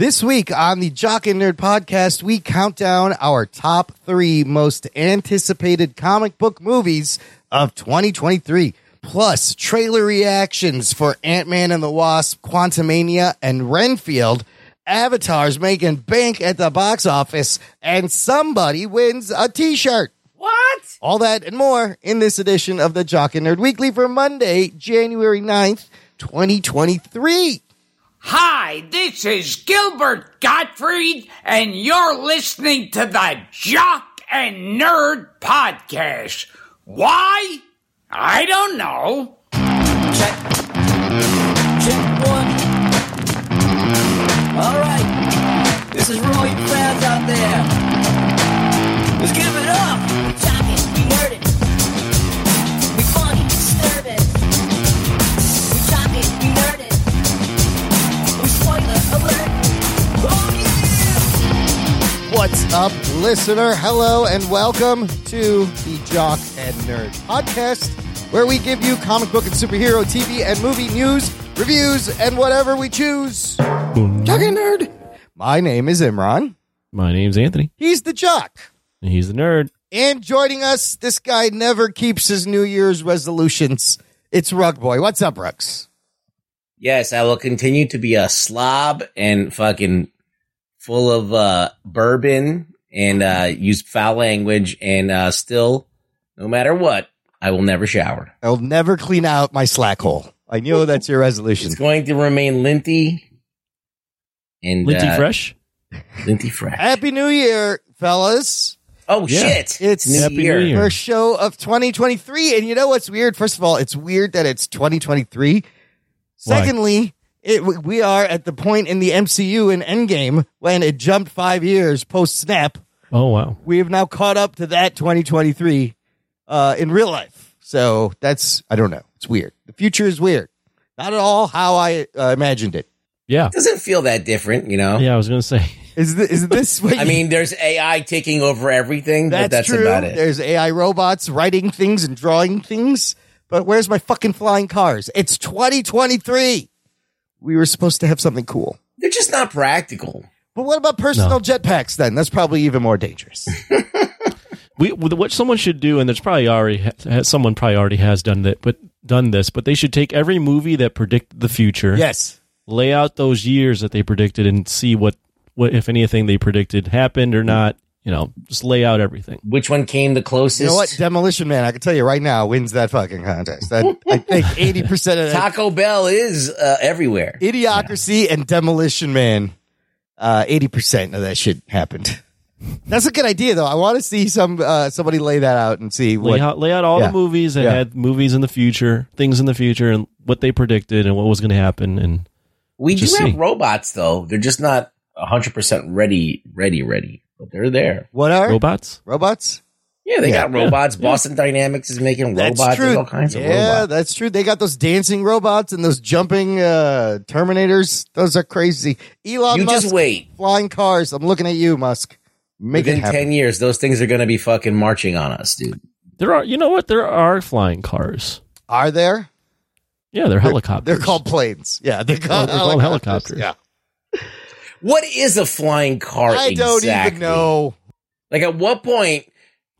This week on the Jock and Nerd podcast, we count down our top three most anticipated comic book movies of 2023, plus trailer reactions for Ant-Man and the Wasp, Quantumania, and Renfield. Avatars making bank at the box office, and somebody wins a t-shirt. What? All that and more in this edition of the Jock and Nerd Weekly for Monday, January 9th, 2023. Hi, this is Gilbert Gottfried, and you're listening to the Jock and Nerd Podcast. Why? I don't know. Check. Check one. All right. This is you fans out there. Let's give it up. What's up, listener? Hello and welcome to the Jock and Nerd podcast, where we give you comic book and superhero TV and movie news, reviews, and whatever we choose. Jock and Nerd. My name is Imran. My name's Anthony. He's the Jock. and He's the nerd. And joining us, this guy never keeps his New Year's resolutions. It's Rug Boy. What's up, Rugs? Yes, I will continue to be a slob and fucking full of uh, bourbon and uh, use foul language and uh, still, no matter what, I will never shower. I'll never clean out my slack hole. I know that's your resolution. It's going to remain linty and Linty uh, Fresh. Linty fresh. Happy New Year, fellas. Oh Yeah. shit! It's New Happy year. New Year. First show of 2023. And you know what's weird? First of all, it's weird that it's 2023. Secondly, it, we are at the point in the MCU in Endgame when it jumped five years post snap. Oh wow. We have now caught up to that 2023 uh, in real life. So that's, I don't know. It's weird. The future is weird. Not at all how I uh, imagined it. Yeah. It Doesn't feel that different, you know. Yeah. I was gonna say. Is, th- is this what I mean, there's AI taking over everything, That's, but that's true. about it. There's AI robots writing things and drawing things. But where's my fucking flying cars? It's 2023. We were supposed to have something cool. They're just not practical. But what about personal jetpacks then? That's probably even more dangerous. We what someone should do, and there's probably already ha- someone probably already has done that, but done this. But they should take every movie that predicted the future, yes. lay out those years that they predicted, and see what what if anything they predicted happened or mm. not. You know, just lay out everything. Which one came the closest? You know what? Demolition Man, I can tell you right now, wins that fucking contest. That, I think 80% of that Taco Bell is uh, everywhere. idiocracy and Demolition Man, uh, 80% of that shit happened. That's a good idea though. I want to see some, uh, somebody lay that out and see Lay out, lay out all Yeah. the movies that Yeah. had movies in the future, things in the future, and what they predicted and what was going to happen. And We do Just have robots though. They're just not hundred percent ready, ready, ready. But they're there. what are robots. robots? Yeah, they Yeah. got robots. Boston Dynamics is making That's robots. true. There's all kinds of robots. yeah, that's true. They got those dancing robots and those jumping uh, Terminators. Those are crazy. Elon You Musk just wait. flying cars. I'm looking at you, Musk. Make Within happen. ten years, those things are going to be fucking marching on us, dude. There are, you know what? There are flying cars. Are there? Yeah, they're helicopters. They're called planes. Yeah, they're called, they're called helicopters. Yeah, What is a flying car? I don't exactly? even know. Like, at what point?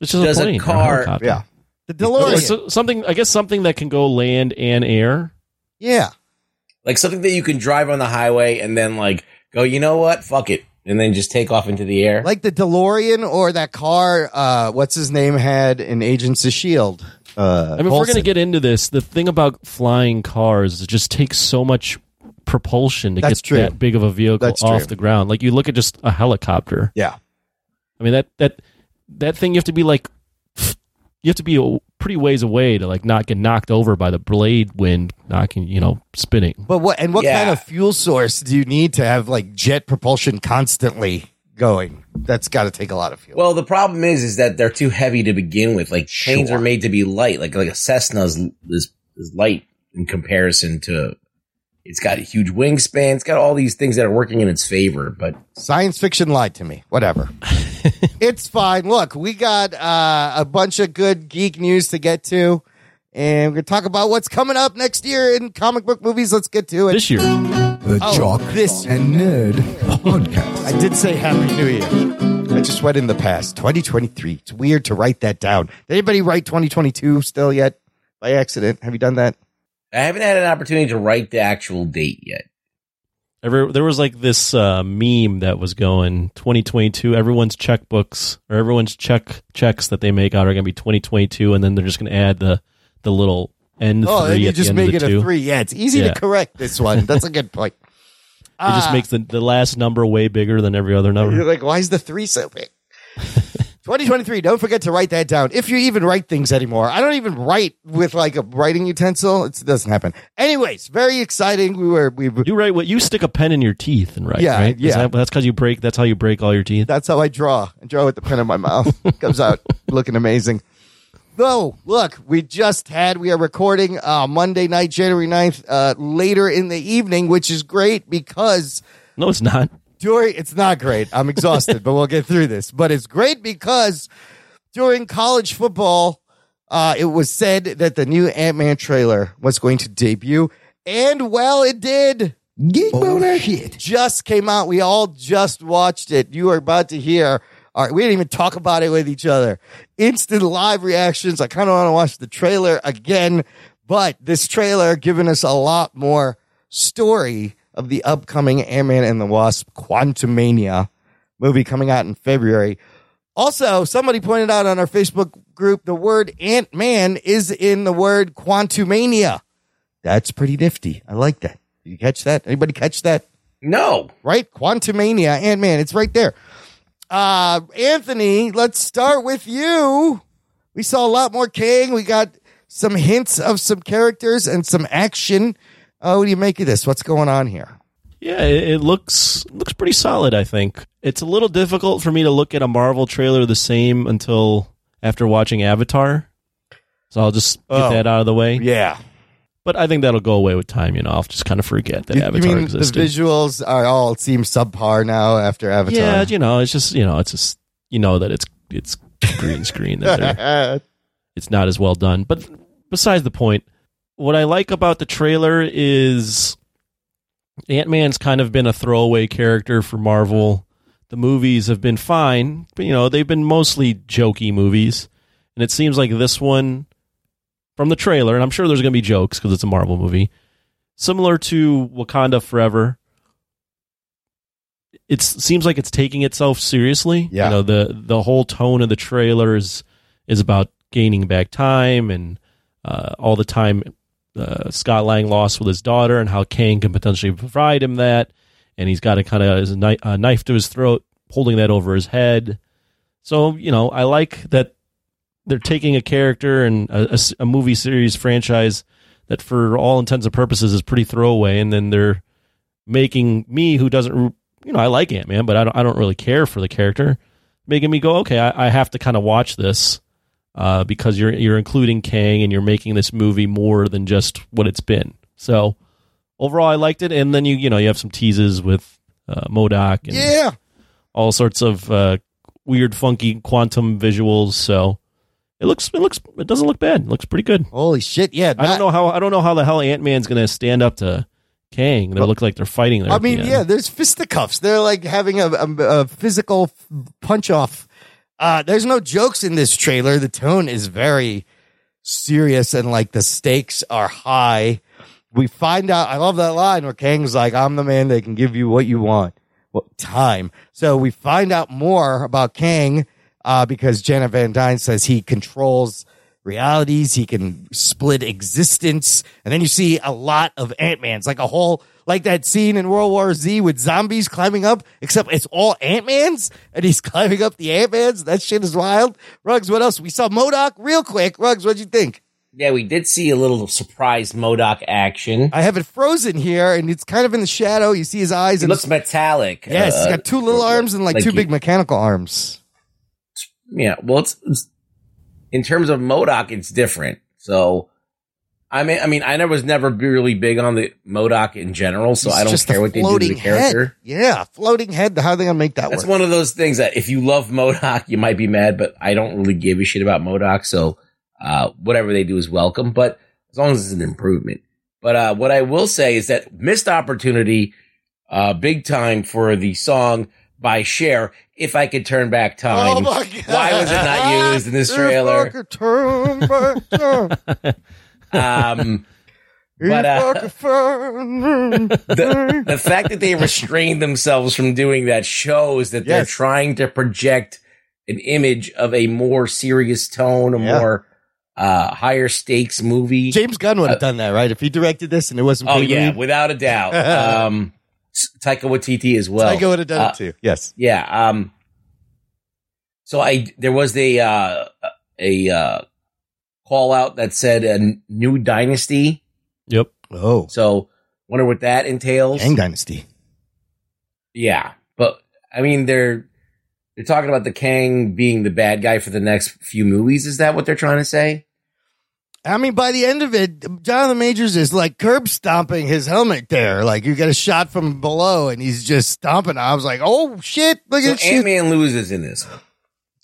It's just Does a a plane. or car- helicopter. Yeah, the DeLorean. so- something. I guess something that can go land and air. yeah, Like something that you can drive on the highway and then like go, you know what? Fuck it, and then just take off into the air. like the DeLorean or that car. Uh, what's his name had in Agents of Shield. Uh, I mean, if we're going to get into this, the thing about flying cars is it just takes so much propulsion to That's get true. that big of a vehicle That's off true. the ground. Like you look at just a helicopter. yeah, I mean that that that thing you have to be like you have to be a pretty ways away to like not get knocked over by the blade wind knocking you know spinning. but what and what Yeah. kind of fuel source do you need to have like jet propulsion constantly going? That's got to take a lot of fuel. Well, the problem is, is that they're too heavy to begin with. Like planes Sure. are made to be light. Like like a Cessna is, is, is light in comparison to. It's got a huge wingspan. It's got all these things that are working in its favor. But Science fiction lied to me. Whatever. it's fine. Look, we got uh, a bunch of good geek news to get to. And we're going to talk about what's coming up next year in comic book movies. Let's get to it. This year, The Oh, Jock this- and Nerd Podcast. I did say Happy New Year. I just went in the past, 2023. It's weird to write that down. Did anybody write 2022 still yet by accident? Have you done that? I haven't had an opportunity to write the actual date yet. Every, there was like this uh, meme that was going 2022. Everyone's checkbooks or everyone's check checks that they make out are going to be 2022, and then they're just going to add the the little N Oh, three and you at the just end make of it the a two. three. Yeah, it's easy Yeah. to correct this one. That's a good point. It just Ah. makes the, the last number way bigger than every other number. You're like, why is the three so big? 2023. Don't forget to write that down. If you even write things anymore, I don't even write with like a writing utensil. It's, it doesn't happen. Anyways, very exciting. We were we. You write what you stick a pen in your teeth and write. Yeah, right? Yeah. that- that's because you break. That's how you break all your teeth. That's how I draw. I draw with the pen in my mouth. Comes out looking amazing. Though, look, we just had, we are recording uh, Monday night, January 9th, uh, later in the evening, which is great because No, it's not. During, it's not great. I'm exhausted, but we'll get through this. But it's great because during college football, uh, it was said that the new Ant Man trailer was going to debut. And well, it did. Geek boner. Shit. Just came out. We all just watched it. You are about to hear. All right, we didn't even talk about it with each other. Instant live reactions. I kind of want to watch the trailer again, but this trailer giving us a lot more story of the upcoming Ant-Man and the Wasp Quantumania movie coming out in February. Also, somebody pointed out on our Facebook group the word Ant-Man is in the word Quantumania. That's pretty nifty. I like that. Did you catch that? Anybody catch that? No. Right? Quantumania, Ant Man. It's right there. Uh, Anthony, let's start with you. We saw a lot more Kang. We got some hints of some characters and some action. Uh, what do you make of this? What's going on here? Yeah, it, it looks looks pretty solid. I think it's a little difficult for me to look at a Marvel trailer the same until after watching Avatar. So I'll just get Oh. that out of the way. Yeah. But I think that'll go away with time. You know, I'll just kind of forget that You, you Avatar mean existed. the visuals are all seem subpar now after Avatar? yeah, you know, it's just you know, it's just you know that it's it's green screen that it's not as well done. But besides the point, what I like about the trailer is Ant Man's kind of been a throwaway character for Marvel. The movies have been fine, but you know they've been mostly jokey movies, and it seems like this one, from the trailer, and I'm sure there's going to be jokes because it's a Marvel movie, similar to Wakanda Forever. It seems like it's taking itself seriously. Yeah. you know the the whole tone of the trailer is is about gaining back time and uh, all the time uh, Scott Lang lost with his daughter and how Kang can potentially provide him that. And he's got a kind of knife, a knife to his throat, holding that over his head. So, you know, I like that they're taking a character and a movie series franchise that, for all intents and purposes, is pretty throwaway. And then they're making me, who doesn't, you know, I like Ant Man, but I don't, I don't really care for the character, making me go, okay, I, I have to kind of watch this uh, because you're you're including Kang and you're making this movie more than just what it's been. So overall, I liked it. And then you you know you have some teases with uh, MODOK and yeah. all sorts of uh, weird, funky quantum visuals. So it looks it looks it doesn't look bad. It looks pretty good. Holy shit! Yeah, I don't know how I don't know how the hell Ant Man's going to stand up to Kang. They look like they're fighting there. I at the mean, yeah, there's fisticuffs. They're like having a, a, a physical punch off. Uh, there's no jokes in this trailer. The tone is very serious and like the stakes are high. We find out, I love that line where Kang's like, I'm the man that can give you what you want. Well, time. So we find out more about Kang, uh, because Janet Van Dyne says he controls realities. He can split existence. And then you see a lot of Ant-Mans, like a whole, like that scene in World War Z with zombies climbing up, except it's all Ant-Mans and he's climbing up the Ant-Mans. That shit is wild. Rugs, what else? We saw MODOK real quick. Rugs, what'd you think? Yeah, we did see a little surprise MODOK action. I have it frozen here and it's kind of in the shadow. You see his eyes It and looks metallic. yes, he's Uh, got two little arms and like, two you- big mechanical arms. Yeah, well, it's, it's in terms of MODOK, it's different. So, I mean, I mean, I was never really big on the MODOK in general, so I don't care what they do to the character. Head. Yeah, floating head. How are they gonna make that That's work? one of those things that if you love MODOK, you might be mad, but I don't really give a shit about MODOK. So uh, whatever they do is welcome, but as long as it's an improvement. But uh, what I will say is that missed opportunity, uh, big time for the song by Cher. If I could turn back time, Oh my God. why was it not used in this If I trailer? could turn back time, Um, But, uh, I could find- the, the fact that they restrained themselves from doing that shows that they're trying to project an image of a more serious tone, a Yeah. more uh, higher stakes movie. James Gunn would have done that, right? If he directed this and it wasn't. oh yeah, Reed, without a doubt. Um, Taika Waititi as well. Taika would have done Uh, it too. Yes. Yeah. Um. So I there was a uh, a uh, call out that said a new dynasty. Yep. Oh, So wonder what that entails. Kang Dynasty. Yeah, but I mean they're they're talking about the Kang being the bad guy for the next few movies. Is that what they're trying to say? I mean, by the end of it, Jonathan Majors is like curb stomping his helmet there. Like you get a shot from below and he's just stomping. I was like, oh shit, look So at shit. Ant Man loses in this.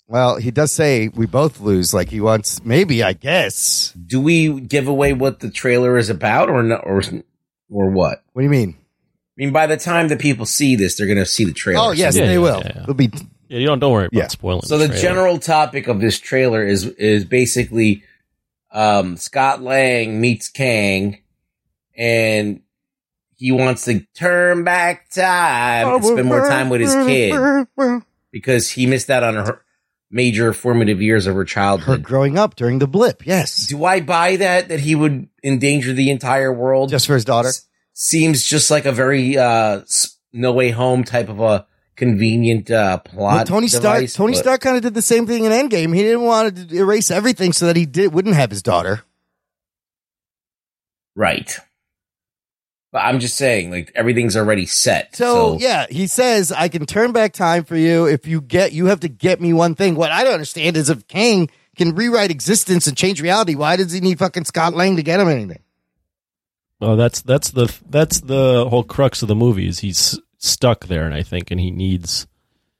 Well, he does say we both lose. Like he wants, maybe, I guess. Do we give away what the trailer is about, or not, or or what? What do you mean? I mean, by the time the people see this, they're going to see the trailer. Oh, yes, Yeah, they yeah, will. yeah, yeah. It'll be Yeah, you don't don't worry about Yeah. spoiling. So the trailer. general topic of this trailer is is basically um, Scott Lang meets Kang, and he wants to turn back time and spend more time with his kid because he missed out on her major formative years of her childhood. Her growing up during the blip. Yes. Do I buy that that he would endanger the entire world? Just for his daughter. S- seems just like a very uh, No Way Home type of a convenient uh, plot. Well, Tony Stark. Tony but- Stark kind of did the same thing in Endgame. He didn't want to erase everything so that he did wouldn't have his daughter. Right. But I'm just saying, like everything's already set. So, yeah, he says I can turn back time for you if you get you have to get me one thing. What I don't understand is if Kang can rewrite existence and change reality, why does he need fucking Scott Lang to get him anything? Oh, that's that's the that's the whole crux of the movie. Is he's stuck there, and I think, and he needs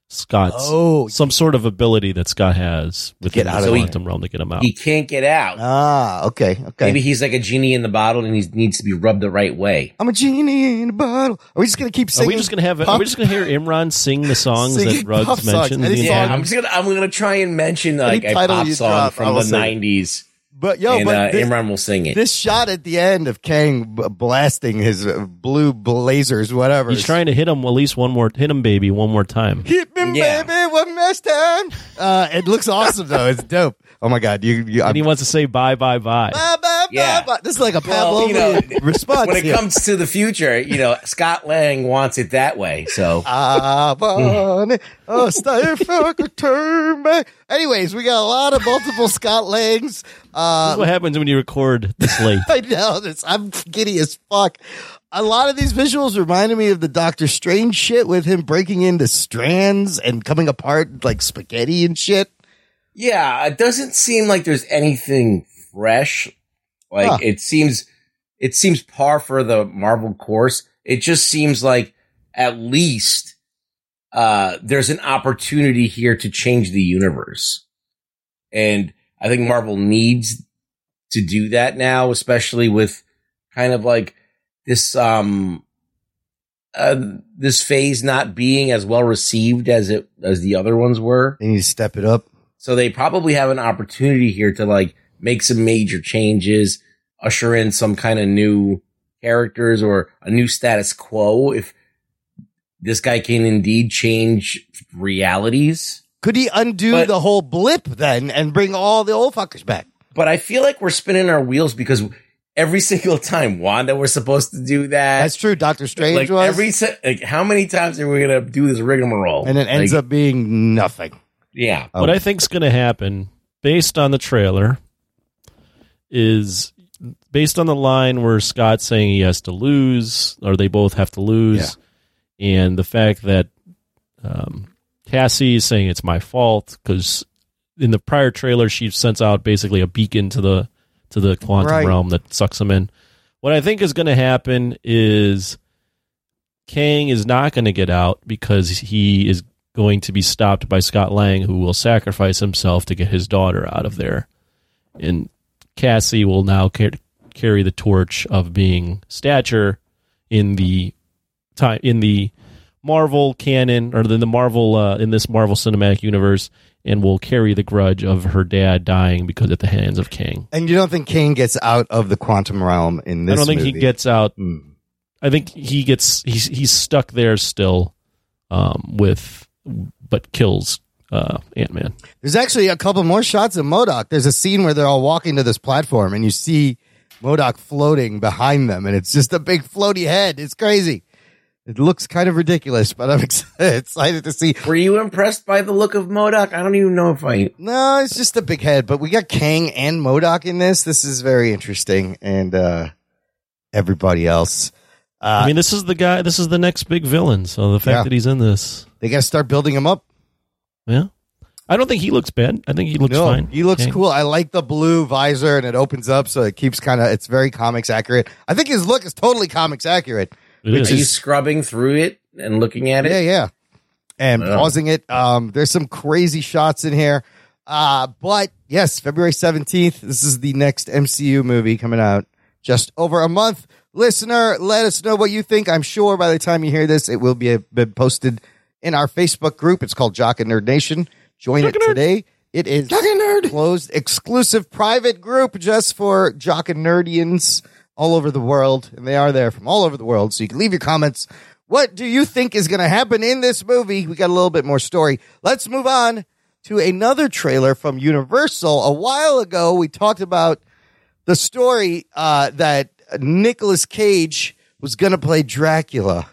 Scott's Oh. some sort of ability that Scott has within Get out the of it. quantum realm to get him out. he can't get out. Ah, okay, okay. Maybe he's like a genie in the bottle and he needs to be rubbed the right way. I'm a genie in a bottle. Are we just gonna keep Are we just gonna have? Are we just gonna hear Imran sing the songs Singing that Ruggs pop songs. mentioned? Any the song. Yeah, entire- I'm just gonna I'm gonna try and mention like a title pop song drop, from the sing. '90s, But yo, and but uh, this, Imran will sing it. this shot at the end of Kang b- blasting his uh, blue blazers, whatever. He's trying to hit him at least one more. Hit him, baby, one more time. Hit me, Yeah. baby, one last time. Uh, it looks awesome though. It's dope. Oh my god, you, you I'm, And he wants to say bye, bye, bye. Bye, bye, Yeah. bye, bye. This is like a Well, you know, response. when it here. comes to the future, you know, Scott Lang wants it that way. So I. Oh, stay if I could turn back. Anyways, we got a lot of multiple Scott Langs. This Uh, is what happens when you record this late. I know this. I'm giddy as fuck. A lot of these visuals reminded me of the Doctor Strange shit with him breaking into strands and coming apart like spaghetti and shit. Yeah, it doesn't seem like there's anything fresh. Like Huh. it seems, it seems par for the Marvel course. It just seems like at least uh there's an opportunity here to change the universe, and I think Marvel needs to do that now, especially with kind of like this um uh this phase not being as well received as it as the other ones were. They need to step it up. So they probably have an opportunity here to like make some major changes, usher in some kind of new characters or a new status quo if this guy can indeed change realities. Could he undo But- the whole blip then and bring all the old fuckers back? But I feel like we're spinning our wheels because every single time Wanda was supposed to do that. That's true. Doctor Strange like was, every se- like how many times are we gonna do this rigmarole? and it ends Like, up being nothing. yeah. Oh. What I think's going to happen, based on the trailer, is based on the line where Scott's saying he has to lose, or they both have to lose, and the fact that um, Cassie is saying it's my fault because in the prior trailer she sends out basically a beacon to the to the quantum Right. realm that sucks him in. What I think is going to happen is Kang is not going to get out because he is going to be stopped by Scott Lang, who will sacrifice himself to get his daughter out of there. and Cassie will now car- carry the torch of being stature in the time in the Marvel canon or in the Marvel uh, in this Marvel Cinematic Universe, and will carry the grudge of her dad dying because at the hands of King. And you don't think Kane gets out of the quantum realm in this? I don't think he gets out. Hmm. I think he gets he's he's stuck there still, um, with but kills uh, Ant Man. There's actually a couple more shots of MODOK. There's a scene where they're all walking to this platform, and you see MODOK floating behind them, and it's just a big floaty head. It's crazy. It looks kind of ridiculous, but I'm excited, excited to see. Were you impressed by the look of MODOK? I don't even know if I. No, it's just a big head, but we got Kang and MODOK in this. This is very interesting, and uh everybody else. Uh, I mean, this is the guy. This is the next big villain. So the fact Yeah. that he's in this, they got to start building him up. Yeah, I don't think he looks bad. I think he looks no, fine. he looks Kang. cool. I like the blue visor, and it opens up, so it keeps kind of. It's very comics accurate. I think his look is totally comics accurate. It Which is. Are you is- scrubbing through it and looking at it? Yeah, yeah. And Yeah. pausing it. Um, there's some crazy shots in here. Uh, but yes, February 17th. This is the next MCU movie coming out just over a month. Listener, let us know what you think. I'm sure by the time you hear this, it will be been posted in our Facebook group. It's called Jock and Nerd Nation. Join it today. It is closed, exclusive, private group just for Jock and Nerdians all over the world. And they are there from all over the world. So you can leave your comments. What do you think is going to happen in this movie? We got a little bit more story. Let's move on to another trailer from Universal. A while ago, we talked about the story uh, that Nicolas Cage was going to play Dracula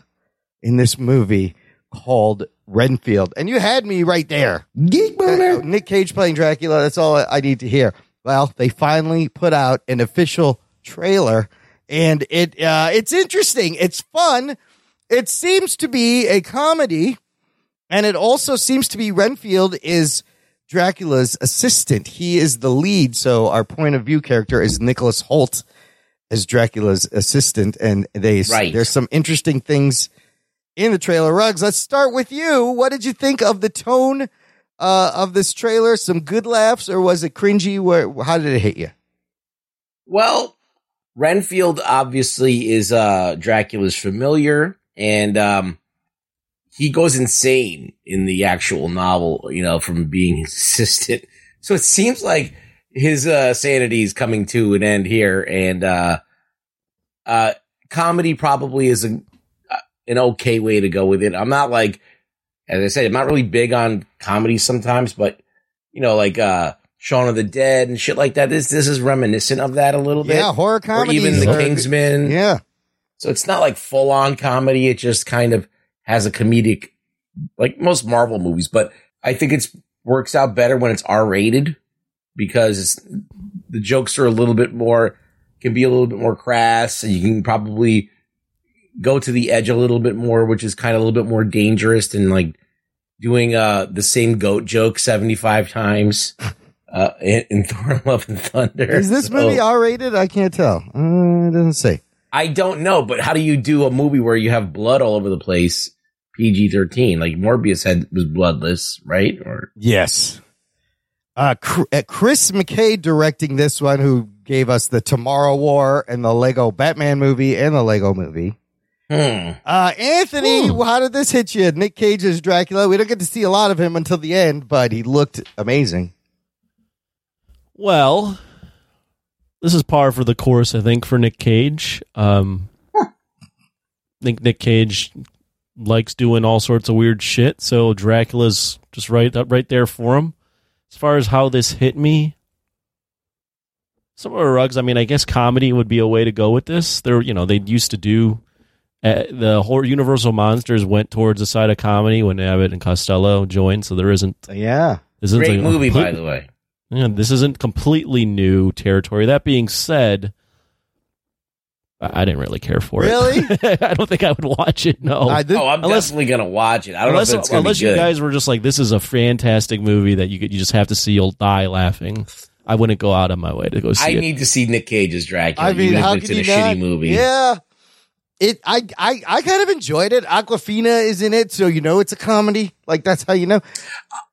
in this movie called Renfield. And you had me right there. Geek Uh. Nick Cage playing Dracula. That's all I I need to hear. Well, they finally put out an official trailer, and it uh, it's interesting. It's fun. It seems to be a comedy, and it also seems to be Renfield is Dracula's assistant. He is the lead, so our point of view character is Nicholas Hoult as Dracula's assistant, and they Right. there's some interesting things in the trailer. Rugs, let's start with you. What did you think of the tone uh, of this trailer? Some good laughs, or was it cringy? Where how did it hit you? Well, Renfield obviously is uh Dracula's familiar and um he goes insane in the actual novel, you know, from being his assistant. So it seems like his uh sanity is coming to an end here and uh uh comedy probably is a, an okay way to go with it. I'm not like as I said, I'm not really big on comedy sometimes, but you know, like uh Shaun of the Dead and shit like that. This this is reminiscent of that a little bit. Yeah, horror comedy. even The Kingsman. Yeah, So it's not like full on comedy. It just kind of has a comedic, like most Marvel movies. But I think it's works out better when it's R rated because it's, the jokes are a little bit more, can be a little bit more crass and you can probably go to the edge a little bit more, which is kind of a little bit more dangerous than like doing, uh, the same goat joke 75 times, uh, in, in Thor Love and Thunder. is this So- movie R rated? I can't tell. Uh, it doesn't say. I don't know, but how do you do a movie where you have blood all over the place? PG thirteen, like Morbius had was bloodless, right? Or Yes. Uh, uh, Chris McKay directing this one, who gave us the Tomorrow War and the Lego Batman movie and the Lego movie. Hmm. Uh, Anthony, how did this hit you? Nick Cage's Dracula. We don't get to see a lot of him until the end, but he looked amazing. Well, this is par for the course, I think, for Nick Cage. Um, I think Nick Cage likes doing all sorts of weird shit, so Dracula's just right up right there for him. As far as how this hit me, some of the rugs. I mean, I guess comedy would be a way to go with this. There, you know, they used to do uh, the whole Universal Monsters went towards the side of comedy when Abbott and Costello joined, so there isn't. Yeah. This isn't great a movie, by the way. yeah, this isn't completely new territory. That being said, I I didn't really care for Really? it. Really? I don't think I would watch it. No, I did. Oh, I'm Unless- definitely gonna watch it. I don't unless know if it's gonna unless be you good. guys were just like, this is a fantastic movie that you could, you just have to see. You'll die laughing. I wouldn't go out of my way to go see it. I it. need to see Nick Cage's Dracula. I mean, even if how it's in you a not? shitty movie. Yeah. It, I, I, I kind of enjoyed it. Awkwafina is in it, so you know it's a comedy. Like that's how you know.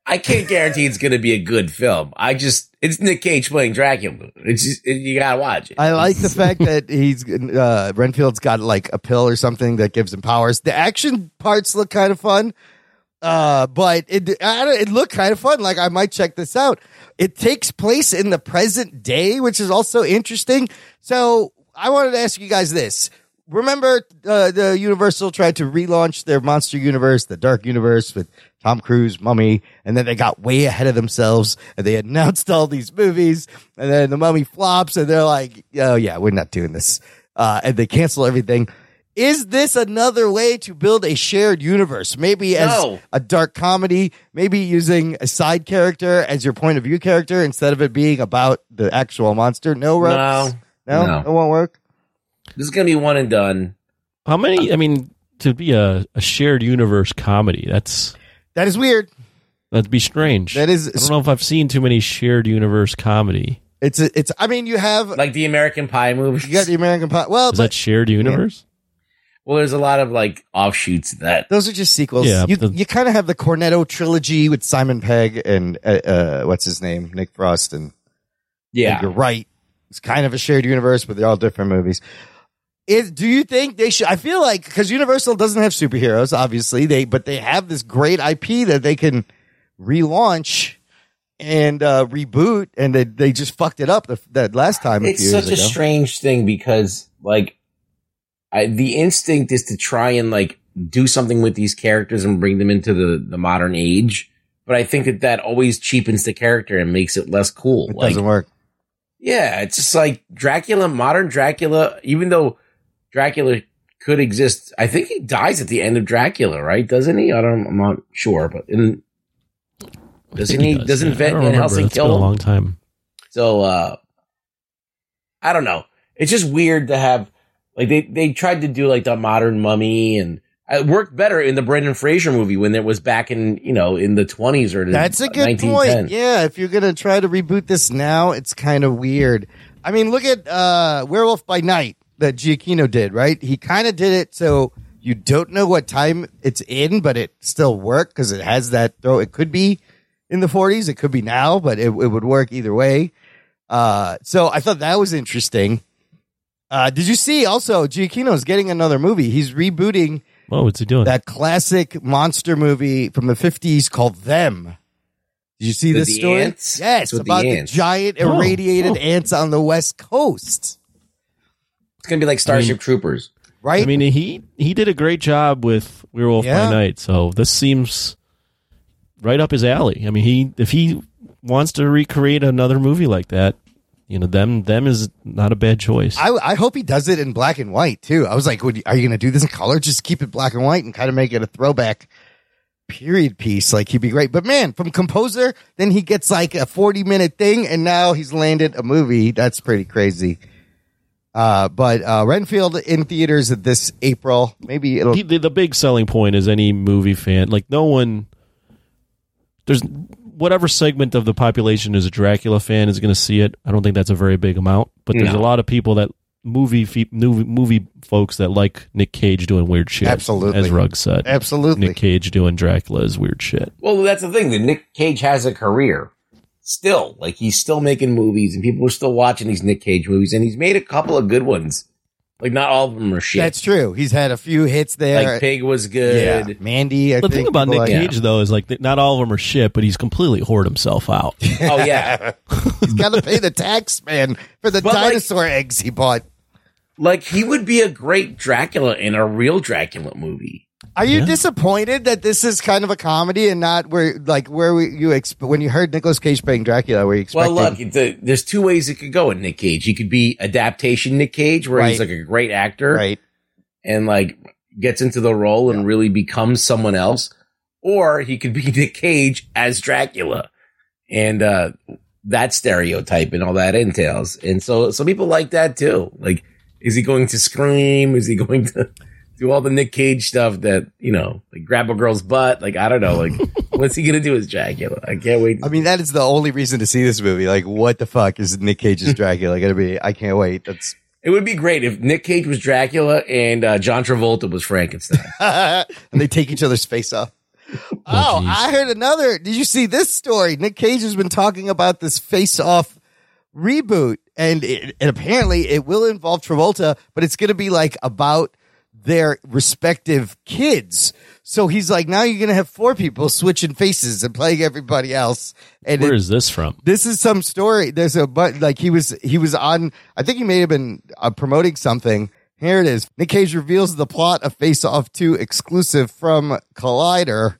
I can't guarantee it's going to be a good film. I just, it's Nick Cage playing Dracula. It's just, it, you gotta watch it. I like the fact that he's uh, Renfield's got like a pill or something that gives him powers. The action parts look kind of fun, uh, but it I don't, it looked kind of fun. Like I might check this out. It takes place in the present day, which is also interesting. So I wanted to ask you guys this. Remember, uh, the Universal tried to relaunch their monster universe, the Dark Universe, with Tom Cruise, Mummy, and then they got way ahead of themselves and they announced all these movies, and then the Mummy flops, and they're like, "Oh yeah, we're not doing this," uh, and they cancel everything. Is this another way to build a shared universe? Maybe as No. a dark comedy, maybe using a side character as your point of view character instead of it being about the actual monster. No, Rubs? no, No. it won't work. This is going to be one and done. How many? I mean, to be a, a shared universe comedy, that's That is weird. that'd be strange. That is- I don't know if I've seen too many shared universe comedy. It's a, it's. I mean, you have Like the American Pie movies. you got the American Pie. Well, Is but that shared universe? well, there's a lot of like offshoots of that. those are just sequels. Yeah, you the- you kind of have the Cornetto trilogy with Simon Pegg and uh, uh, what's his name, Nick Frost, and Yeah. And you're right. It's kind of a shared universe, but they're all different movies. Do you think they should? I feel like because Universal doesn't have superheroes, obviously they, but they have this great IP that they can relaunch and uh, reboot, and they they just fucked it up the, that last time. a it's such a ago. strange thing because like I, the instinct is to try and like do something with these characters and bring them into the, the modern age but i think that that always cheapens the character and makes it less cool It like doesn't work. yeah it's just like dracula modern dracula even though dracula could exist i think he dies at the end of dracula right doesn't he i don't i'm not sure but in doesn't think he, does, doesn't yeah. I Van, don't Van remember. Helsing It's been kill a long time. so uh I don't know. It's just weird to have like they they tried to do like the modern mummy and it worked better in the Brendan Fraser movie when it was back in you know in the twenties or the That's a good 1910. point. Yeah, if you're gonna try to reboot this now, it's kind of weird. I mean, look at uh, Werewolf by Night that Giacchino did. Right, he kind of did it so you don't know what time it's in, but it still worked because it has that. throw. it could be in the 40s, it could be now, but it, it would work either way. Uh, so I thought that was interesting. Uh, did you see also Giacchino's getting another movie? He's rebooting What what's he doing? that classic monster movie from the 50s called Them. Did you see With this the story? ants? Yes, It's with the about the, ants. giant Oh, irradiated oh. ants on the West Coast. It's gonna be like Starship Troopers. Right? I mean, he he did a great job with Werewolf Yeah. by Night, so this seems right up his alley. I mean, he if he wants to recreate another movie like that, you know, them them is not a bad choice. I, I hope he does it in black and white too. I was like, would are you going to do this in color? Just keep it black and white and kind of make it a throwback period piece. Like he'd be great. But man, from composer, then he gets like a 40 minute thing and now he's landed a movie. That's pretty crazy. Uh, but, uh, Renfield in theaters this April. Maybe it'll, He- the, the big selling point is any movie fan. Like no one, there's whatever segment of the population is a Dracula fan is going to see it. I don't think that's a very big amount, but there's No. a lot of people that movie fe- movie, movie folks that like Nick Cage doing weird shit. Absolutely. as Rug said. absolutely. Nick Cage doing Dracula is weird shit. Well, that's the thing. That Nick Cage has a career still. Like he's still making movies, and people are still watching these Nick Cage movies, and he's made a couple of good ones. Like not all of them are shit. That's true. He's had a few hits there. like Pig was good. yeah. good. Mandy. I The think thing about Nick like- Cage though is like not all of them are shit, but he's completely whored himself out. Oh yeah. He's got to pay the tax, man, for the But, like- dinosaur eggs he bought. like he would be a great Dracula in a real Dracula movie. Are you Yeah. disappointed that this is kind of a comedy and not where, like, where we, you exp- when you heard Nicolas Cage playing Dracula, were you expecting? Well, look, the, there's two ways it could go in Nick Cage. He could be adaptation Nick Cage, where he's like a great actor right? and like gets into the role and really becomes someone else, or he could be Nick Cage as Dracula, and uh, that stereotype and all that entails. And so, some people like that too. Like, is he going to scream? Is he going to do all the Nick Cage stuff that you know, like grab a girl's butt? Like, I don't know. Like, what's he gonna do as Dracula? I can't wait. I mean, that is the only reason to see this movie. Like, what the fuck is Nick Cage's Dracula gonna be? I can't wait. That's It would be great if Nick Cage was Dracula and uh, John Travolta was Frankenstein. and they take each other's face off. Oh, geez. I heard another. Did you see this story? Nick Cage has been talking about this face off reboot, and, it, and apparently it will involve Travolta, but it's going to be like about their respective kids. So he's like, now you're going to have four people switching faces and playing everybody else. And Where it- is this from? this is some story. There's a but like he was he was on. I think he may have been uh, promoting something. Here it is. Nick Cage reveals the plot of Face Off 2 exclusive from Collider.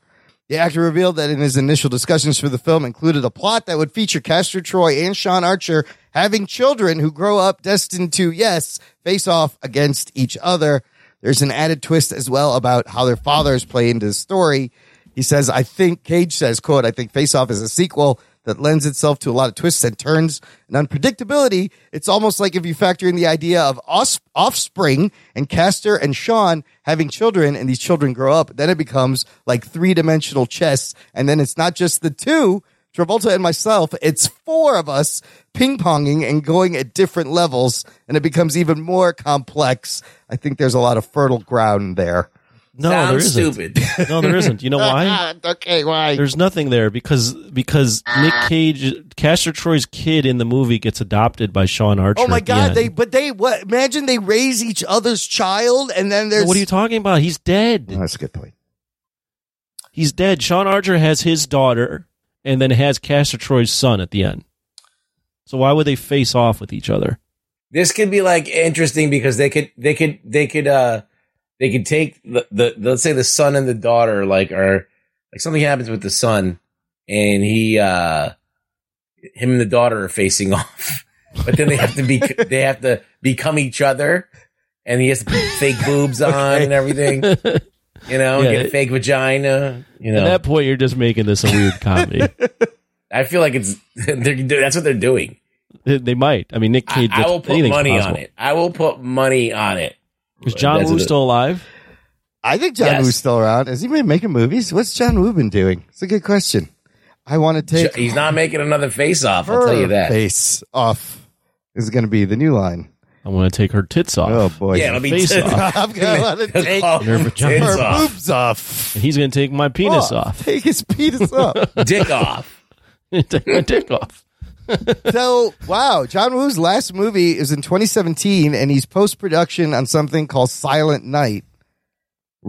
The actor revealed that in his initial discussions for the film included a plot that would feature Castor Troy and Sean Archer having children who grow up destined to, yes, face off against each other. There's an added twist as well about how their fathers play into the story. He says, I think, Cage says, quote, I think Face Off is a sequel that lends itself to a lot of twists and turns and unpredictability. It's almost like if you factor in the idea of offspring and Castor and Sean having children and these children grow up, then it becomes like three dimensional chess. And then it's not just the two, Travolta and myself, it's four of us ping ponging and going at different levels. And it becomes even more complex. I think there's a lot of fertile ground there. No, there Sounds isn't. stupid. No, there isn't. You know why? okay, why? There's nothing there because because Nick Cage, Castor Troy's kid in the movie gets adopted by Sean Archer. Oh my at the god! They but they what? Imagine they raise each other's child, and then there's What are you talking about? He's dead. Oh, that's a good point. He's dead. Sean Archer has his daughter and then it has Castor Troy's son at the end. So why would they face off with each other? this could be like interesting because they could they could they could uh they could take the, the let's say the son and the daughter like are like something happens with the son and he uh him and the daughter are facing off but then they have to be they have to become each other and he has to put fake boobs on Okay. and everything you know Yeah. get a fake vagina you know, At that point, you're just making this a weird comedy. i feel like it's they're, that's what they're doing they they might. I mean, Nick I, Cage. I will put money possible. on it i will put money on it Is John Woo still alive? I think John Yes. Woo's still around. Has he been making movies? What's John Woo been doing? It's a good question. I want to take He's not making another face off. I'll tell you that. face off. Is going to be the new line. I want to take her tits off. Oh boy! Yeah, it'll be Face tits off. I'm going to want to take Call Her her vagina. tits her off. boobs off. And he's going to take my penis Oh, off. Take his penis off. dick off. take my dick off. so wow, John Woo's last movie is in 2017, and he's post production on something called Silent Night.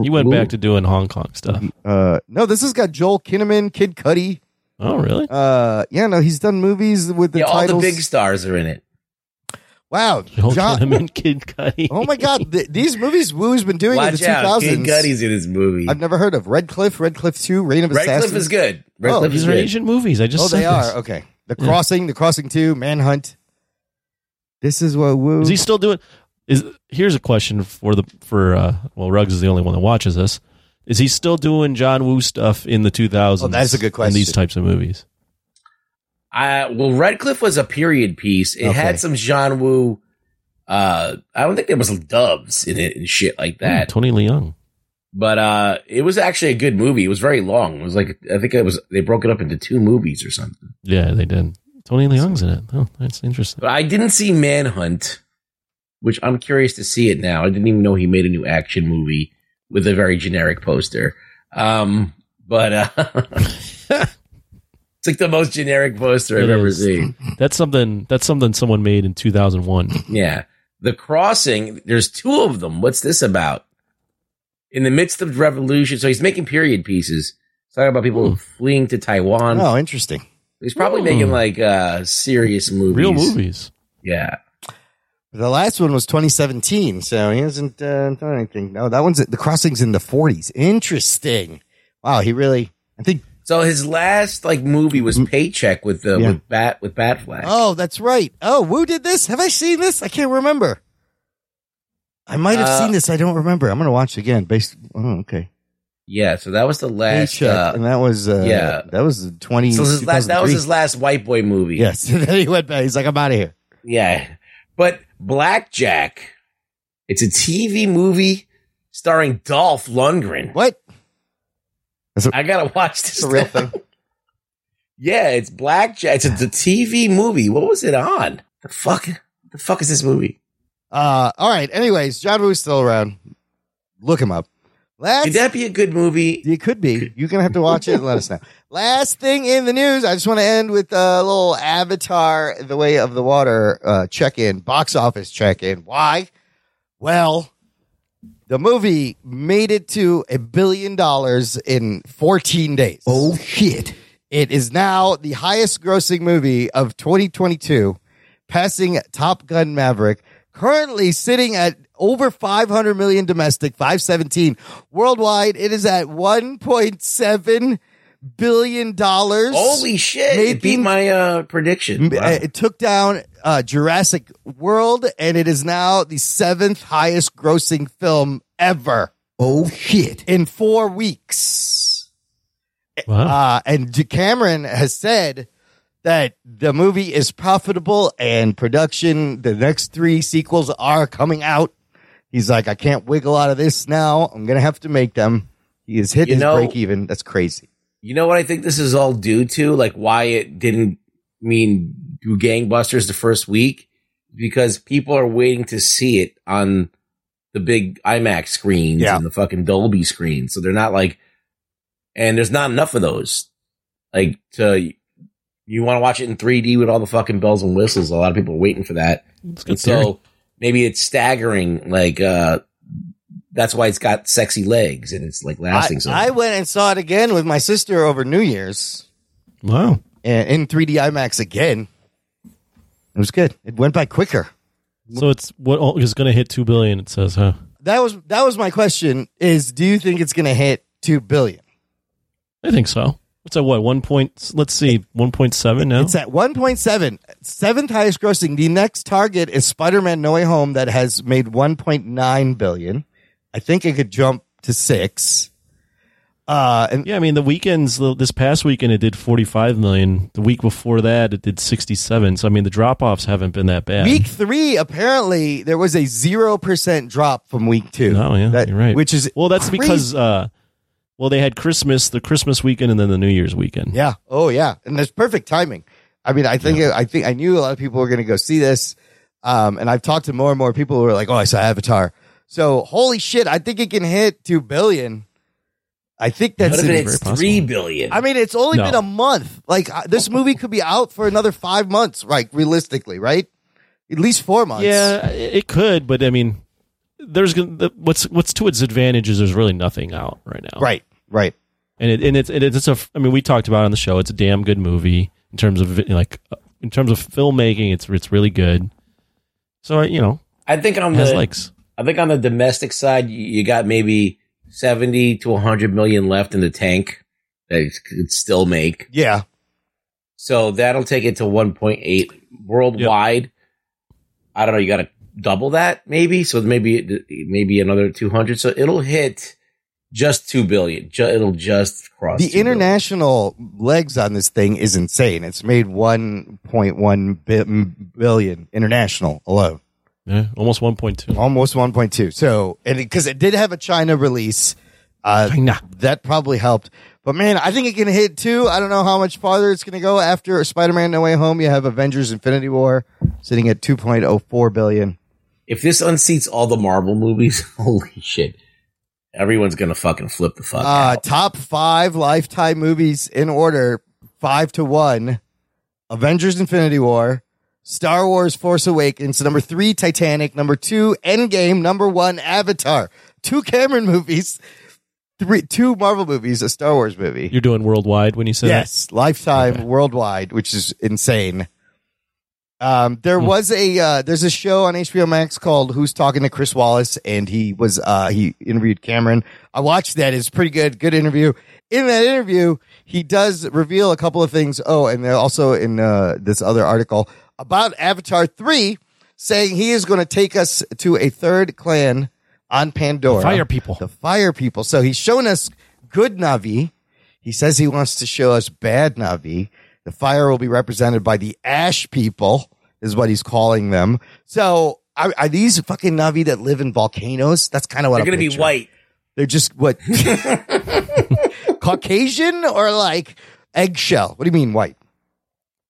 He went back to doing Hong Kong stuff. Uh, no, this has got Joel Kinnaman, Kid Cudi. Oh, really? Uh, yeah, no, he's done movies with the Yeah, all the big stars are in it. Wow, Joel John. Kinnaman, Kid Cudi. Oh my God, th- these movies Woo's been doing in the out, 2000s. Kid Cudi's in his movie. I've never heard of Red Cliff, Red Cliff Two, Reign of Red Assassins. Cliff is good. Red Oh, Cliff These is are good. Asian movies. I just Oh, said they are this. okay. The Yeah. Crossing, The Crossing Two, Manhunt. This is what Woo. Is he still doing? Is here's a question for the for uh well Ruggs is the only one that watches this. Is he still doing John Woo stuff in the 2000s? Oh, that's a good question. In these types of movies. Uh, well, Red Cliff was a period piece. It Okay. had some John Woo. Uh, I don't think there was doves in it and shit like that. Tony Leung. But uh, it was actually a good movie. It was very long. It was like I think it was they broke it up into two movies or something. Yeah, they did. Tony Leung's in it. Oh, that's interesting. But I didn't see Manhunt, which I'm curious to see it now. I didn't even know he made a new action movie with a very generic poster. Um, but uh, it's like the most generic poster I've It ever is. seen. That's something. That's something someone made in 2001. Yeah. The Crossing, there's two of them. What's this about? In the midst of revolution, so he's making period pieces. He's talking about people Hmm. fleeing to Taiwan. oh, interesting. He's probably Hmm. making like uh serious movies. Real movies. Yeah. The last one was 2017, so he hasn't uh, done anything. No, that one's The Crossing's in the 40s. Interesting. Wow, he really. I think. So his last like movie was Paycheck with the. Yeah. with Bat with Batfleck. Oh, that's right. Oh, Woo did this. Have I seen this? I can't remember. I might have Uh, seen this. I don't remember. I'm going to watch it again. Based. Oh, okay. Yeah, so that was the last. Paycheck, Uh, and that was. Uh, yeah. That was 20. so his last, that was his last white boy movie. Yes. And then he went back. He's like, I'm out of here. Yeah. But Blackjack, it's a TV movie starring Dolph Lundgren. What? I gotta watch this. It's a real thing. Yeah, it's Blackjack. It's a, it's a TV movie. What was it on? The fuck? The fuck is this movie? Uh, all right. Anyways, John Woo's still around. Look him up. Last Could that be a good movie? It could be. You're gonna have to watch it and let us know. Last thing in the news, I just want to end with a little Avatar: The Way of the Water uh, check-in, box office check-in. Why? Well, the movie made it to a billion dollars in 14 days. Oh shit. It is now the highest grossing movie of 2022, passing Top Gun Maverick, currently sitting at over 500 million domestic, 517 worldwide. It is at 1.7 billion dollars. Holy shit! it beat my uh, prediction. Wow. Uh, It took down uh, Jurassic World, and it is now the seventh highest grossing film ever Oh shit. in four weeks. Wow. Uh, and Cameron has said that the movie is profitable and production, the next three sequels are coming out. He's like, I can't wiggle out of this now. I'm going to have to make them. He has hit You his know- break even. That's crazy. You know what I think this is all due to? Like why it didn't mean do gangbusters the first week? Because people are waiting to see it on the big IMAX screens Yeah. and the fucking Dolby screens. So they're not like, and there's not enough of those. Like to, you want to watch it in 3D with all the fucking bells and whistles. A lot of people are waiting for that. It's And theory. so maybe it's staggering. Like, uh, that's why it's got sexy legs and it's like I, lasting so I went and saw it again with my sister over New Year's Wow. and in 3D IMAX again. It was good. It went by quicker. So it's what oh, going to hit two billion? It says, huh? That was that was my question. Is do you think it's going to hit two billion? I think so. It's at what one point? Let's see, one point seven now. It's at 1.7, seventh highest grossing. The next target is Spider-Man No Way Home that has made 1.9 billion. I think it could jump to six. Uh, and yeah, I mean the weekends. This past weekend it did forty five million. The week before that it did sixty seven. So I mean the drop offs haven't been that bad. week three, apparently there was a 0% drop from week two. Oh yeah, That- you're right. Which is well, that's crazy. because uh, well they had Christmas, the Christmas weekend, and then the New Year's weekend. Yeah. Oh, yeah. And there's perfect timing. I mean, I think, I think I knew a lot of people were going to go see this. Um, and I've talked to more and more people who are like, oh, I saw Avatar. So holy shit. I think it can hit 2 billion. I think What that's, if it's three billion? I mean, it's only No. been a month. Like uh, this movie could be out for another five months, right? Realistically, right? At least four months. Yeah, it it could, but I mean, there's what's what's to its advantage is there's really nothing out right now. Right. Right. and it and it's and it's a I mean we talked about it on the show. It's a damn good movie in terms of like uh, in terms of filmmaking. It's it's really good. So you know, I think on it has the legs. I think on the domestic side, you, got maybe seventy to hundred million left in the tank that it could still make. Yeah. So that'll take it to one point eight worldwide. I don't know. You got to double that, maybe. So maybe maybe another two hundred. So it'll hit just two billion. Ju- it'll just cross The 2 billion. international legs on this thing is insane. It's made 1.1 bi- billion international alone. Yeah, almost one point two. almost 1.2. So, and because it, did have a China release, uh, China. that probably helped. But man, I think it can hit two. I don't know how much farther it's going to go after Spider-Man: No Way Home. You have Avengers: Infinity War sitting at 2.04 billion. If this unseats all the Marvel movies, holy shit, everyone's gonna fucking flip the fuck Uh, out. top five lifetime movies in order, five to one. Avengers: Infinity War, Star Wars: Force Awakens. Number three, Titanic. Number two, Endgame. Number one, Avatar. Two Cameron movies. Three, two Marvel movies, a Star Wars movie. You're doing worldwide when you say yes, lifetime Okay. worldwide, which is insane. Um, there Hmm. was a uh, there's a show on HBO Max called Who's Talking to Chris Wallace, and he was uh, he interviewed Cameron. I watched that; it's pretty good, good interview. In that interview, he does reveal a couple of things. Oh, and also in uh, this other article about Avatar three, saying he is going to take us to a third clan on Pandora. Fire people. The fire people. So he's shown us good Navi. He says he wants to show us bad Navi. The fire will be represented by the ash people, is what he's calling them. So are, are these fucking Navi that live in volcanoes? That's kind of what They're I'm gonna be white. They're just what Caucasian or like eggshell? What do you mean white?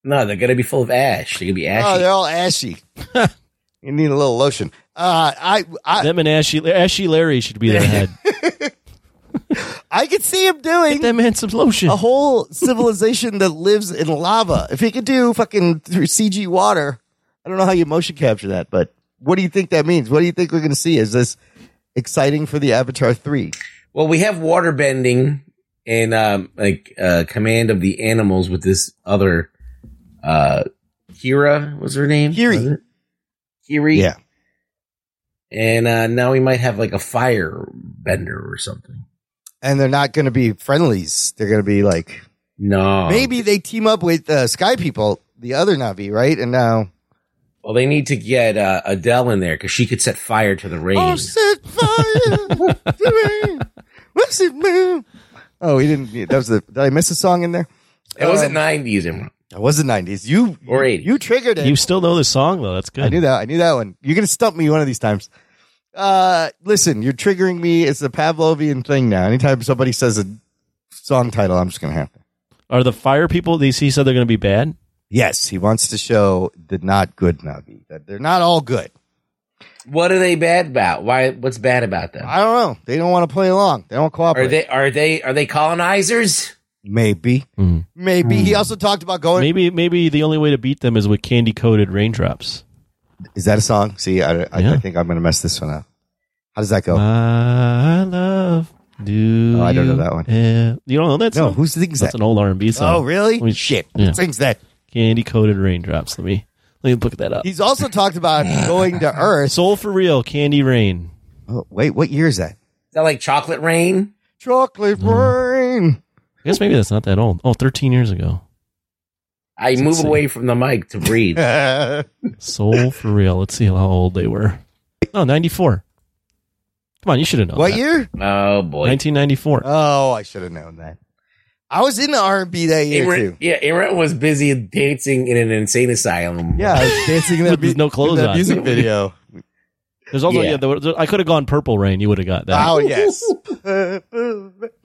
No, they're gonna be full of ash. They're gonna be ashy. Oh, they're all ashy. you need a little lotion. Uh, I, I Them and Ashy Ashy Larry should be their head. I could see him doing Get that man some lotion. a whole civilization that lives in lava. If he could do fucking through CG water, I don't know how you motion capture that, but what do you think that means? What do you think we're going to see? Is this exciting for the Avatar 3? Well, we have water bending and um, like uh, command of the animals with this other uh, Kira was her name. Kiri. Kiri. Yeah. And uh, now we might have like a fire bender or something. And they're not going to be friendlies. They're going to be like, No, maybe they team up with uh, Sky People, the other Navi, right? And now. Well, they need to get uh, Adele in there because she could set fire to the rain. Oh, set fire to me. What's it, man? Oh, he didn't. That was the. Did I miss a song in there? it wasn't um, nineties, Imran. It was the nineties. You Or 80s. You triggered it. you still know the song though. That's good. I knew that. I knew that one. You're gonna stump me one of these times. Uh, listen, you're triggering me. It's a Pavlovian thing now. Anytime somebody says a song title, I'm just gonna have to. Are the fire people? These he said they're going to be bad. Yes, he wants to show the not good Navi that they're not all good. What are they bad about? Why? What's bad about them? I don't know. They don't want to play along. They don't cooperate. Are they? Are they? Are they colonizers? Maybe. Mhm. Maybe. He also talked about going. Maybe maybe the only way to beat them is with candy coated raindrops. Is that a song? See, I, I, Yeah. I think I'm gonna mess this one up. How does that go? I love. Do Oh, I don't know you that one. have- you don't know that no, song? who sings That's that? an old R and B song. Oh, really? Let me- Shit. Yeah. Who sings that? Candy coated raindrops. Let me let me look that up. He's also talked about going to Earth. Soul for real. Candy rain. Oh, wait, what year is that? Is that like chocolate rain? Chocolate Mm. rain. I guess maybe that's not that old. Oh, 13 years ago. I Let's move see. away from the mic to breathe. Soul for real. Let's see how old they were. Oh, 94. Come on, you should have known. what that. year? oh boy. 1994. Oh, I should have known that. I was in the R&B that year Imran, too. yeah, Imran was busy dancing in an insane asylum. Yeah, I was dancing in that, With no clothes in that on. music video. There's also Yeah. yeah. there, there- I could have gone purple rain. You would have got that. Oh yes.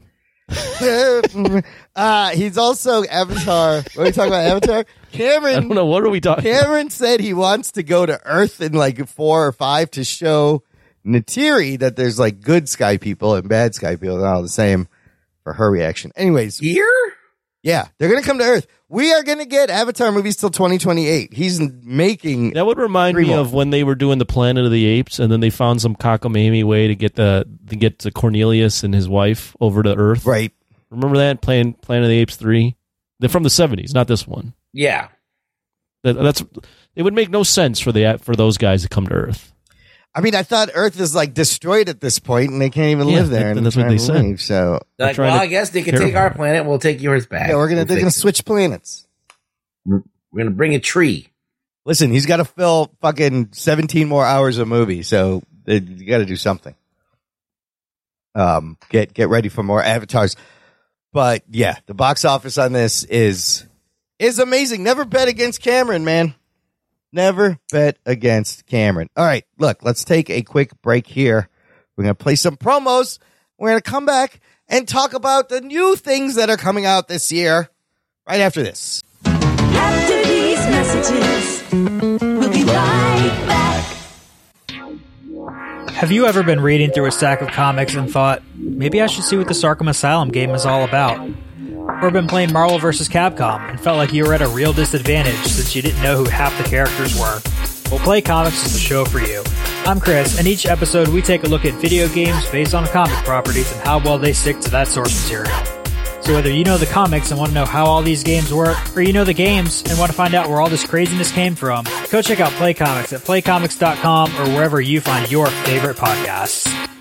uh, he's also Avatar. What are we talking about? Avatar. Cameron. I Cameron don't know what are we talking. Cameron said he wants to go to Earth in like four or five to show Neytiri that there's like good sky people and bad sky people. They're all the same for her reaction. Anyways, Here? Yeah, they're going to come to Earth. We are going to get Avatar movies till 2028. He's making. That would remind me more. of when they were doing the Planet of the Apes, and then they found some cockamamie way to get the to get to Cornelius and his wife over to Earth. Right. Remember that playing Planet of the Apes three? They're from the seventies, not this one. Yeah. That, that's it would make no sense for the for those guys to come to Earth. I mean, I thought Earth is like destroyed at this point and they can't even Yeah, live there. that- and that's what they trying said. leave, So Like, trying well, to I guess they can take about our planet. We'll take yours back. yeah, we're gonna We'll they're gonna fix it. switch planets. We're gonna bring a tree. Listen, he's got to fill fucking 17 more hours of movie, so they, you got to do something. Um, get get ready for more avatars. But yeah, the box office on this is is amazing. Never bet against Cameron, man. Never bet against Cameron. All right, look, let's take a quick break here. We're gonna play some promos. We're gonna come back and talk about the new things that are coming out this year. Right after this. After these messages, we'll be right back. Have you ever been reading through a stack of comics and thought, maybe I should see what the Arkham Asylum game is all about? Or been playing Marvel vs. Capcom and felt like you were at a real disadvantage since you didn't know who half the characters were? Well, Play Comics is the show for you. I'm Chris, and each episode we take a look at video games based on comic properties and how well they stick to that source material. So whether you know the comics and want to know how all these games work, or you know the games and want to find out where all this craziness came from, go check out Play Comics at playcomics.com or wherever you find your favorite podcasts.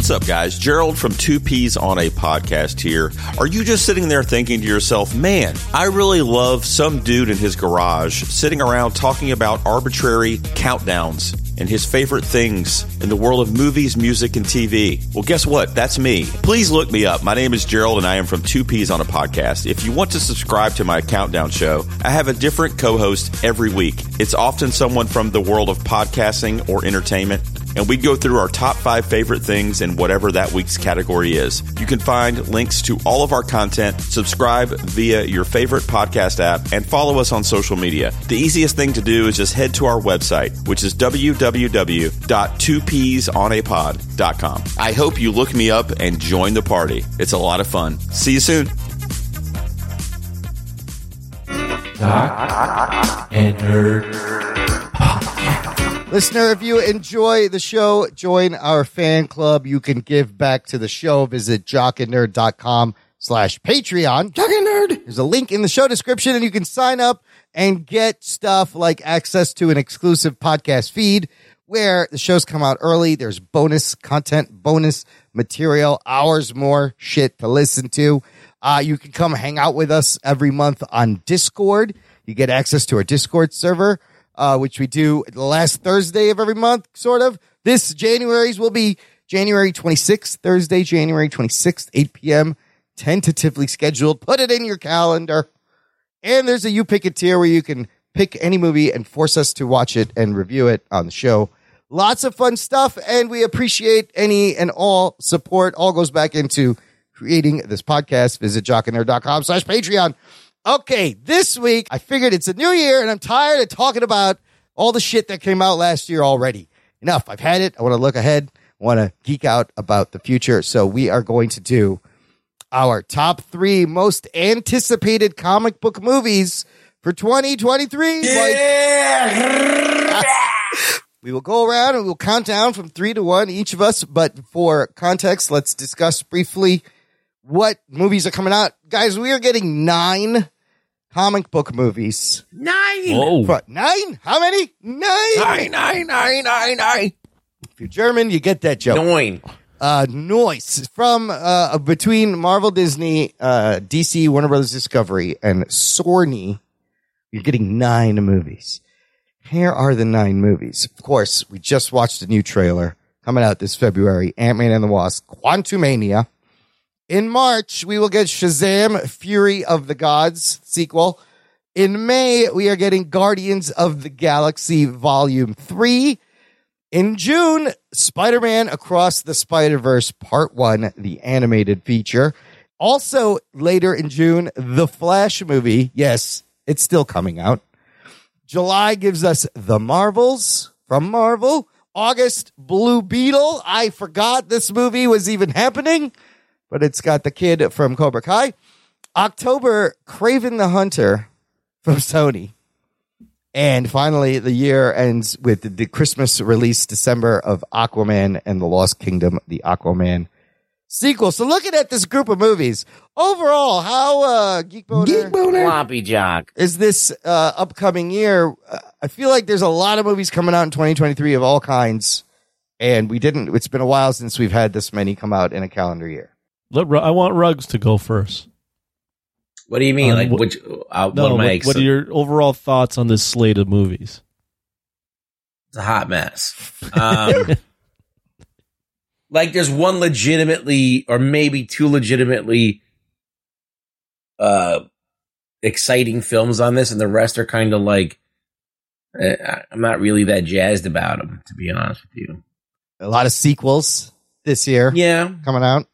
What's up, guys? Gerald from Two Peas on a Podcast here. Are you just sitting there thinking to yourself, man, I really love some dude in his garage sitting around talking about arbitrary countdowns and his favorite things in the world of movies, music, and TV? Well, guess what? That's me. Please look me up. My name is Gerald and I am from Two Peas on a Podcast. If you want to subscribe to my countdown show, I have a different co host every week. It's often someone from the world of podcasting or entertainment. And we'd go through our top five favorite things in whatever that week's category is. You can find links to all of our content, subscribe via your favorite podcast app, and follow us on social media. The easiest thing to do is just head to our website, which is www.2peasonapod.com. I hope you look me up and join the party. It's a lot of fun. See you soon. Jock and nerd. Listener, if you enjoy the show, join our fan club. You can give back to the show. Visit jockandnerd.com slash Patreon. Jock and Nerd. There's a link in the show description and you can sign up and get stuff like access to an exclusive podcast feed where the shows come out early. There's bonus content, bonus material, hours more shit to listen to. Uh, you can come hang out with us every month on Discord. You get access to our Discord server uh, which we do the last Thursday of every month, sort of. This January's will be January 26th, Thursday, January 26th, 8 p.m., tentatively scheduled. Put it in your calendar. And there's a You Pick It tier where you can pick any movie and force us to watch it and review it on the show. Lots of fun stuff, and we appreciate any and all support. All goes back into creating this podcast. Visit jockandnerd.com slash Patreon. Okay, this week I figured it's a new year and I'm tired of talking about all the shit that came out last year already. Enough. I've had it. I want to look ahead. I want to geek out about the future. So we are going to do our top three most anticipated comic book movies for 2023. Yeah. we will go around and we'll count down from three to one, each of us. But for context, let's discuss briefly what movies are coming out. Guys, we are getting nine comic book movies. Nine. Whoa. Fr- Nine? How many? Nine. Nine, nine, nine, nine, nine. If you're German, you get that joke. Nine. Uh, noise from uh, between Marvel, Disney, uh, DC, Warner Brothers Discovery, and Sony. You're getting nine movies. Here are the nine movies. Of course, we just watched a new trailer coming out this February. Ant Man and the Wasp, Quantumania. In March, we will get Shazam Fury of the Gods sequel. In May, we are getting Guardians of the Galaxy Volume 3. In June, Spider Man Across the Spider Verse Part 1, the animated feature. Also, later in June, the Flash movie. Yes, it's still coming out. July gives us The Marvels from Marvel. August, Blue Beetle. I forgot this movie was even happening, but it's got the kid from Cobra Kai. October, Kraven the Hunter from Sony. And finally, the year ends with the, the Christmas release, December of Aquaman and the Lost Kingdom, the Aquaman sequel. So looking at this group of movies, overall, how, uh, Geek Boner, Floppy jock. is this, uh, upcoming year? Uh, I feel like there's a lot of movies coming out in 2023 of all kinds. And we didn't, it's been a while since we've had this many come out in a calendar year. Let, I want Rugs to go first. What do you mean? Um, like, what- which? Uh, No, what am what, I? what are your overall thoughts on this slate of movies? It's a hot mess. Um, like, there's one legitimately, or maybe two legitimately, uh, exciting films on this, and the rest are kind of like, I- I'm not really that jazzed about them, to be honest with you. A lot of sequels this year Yeah, coming out.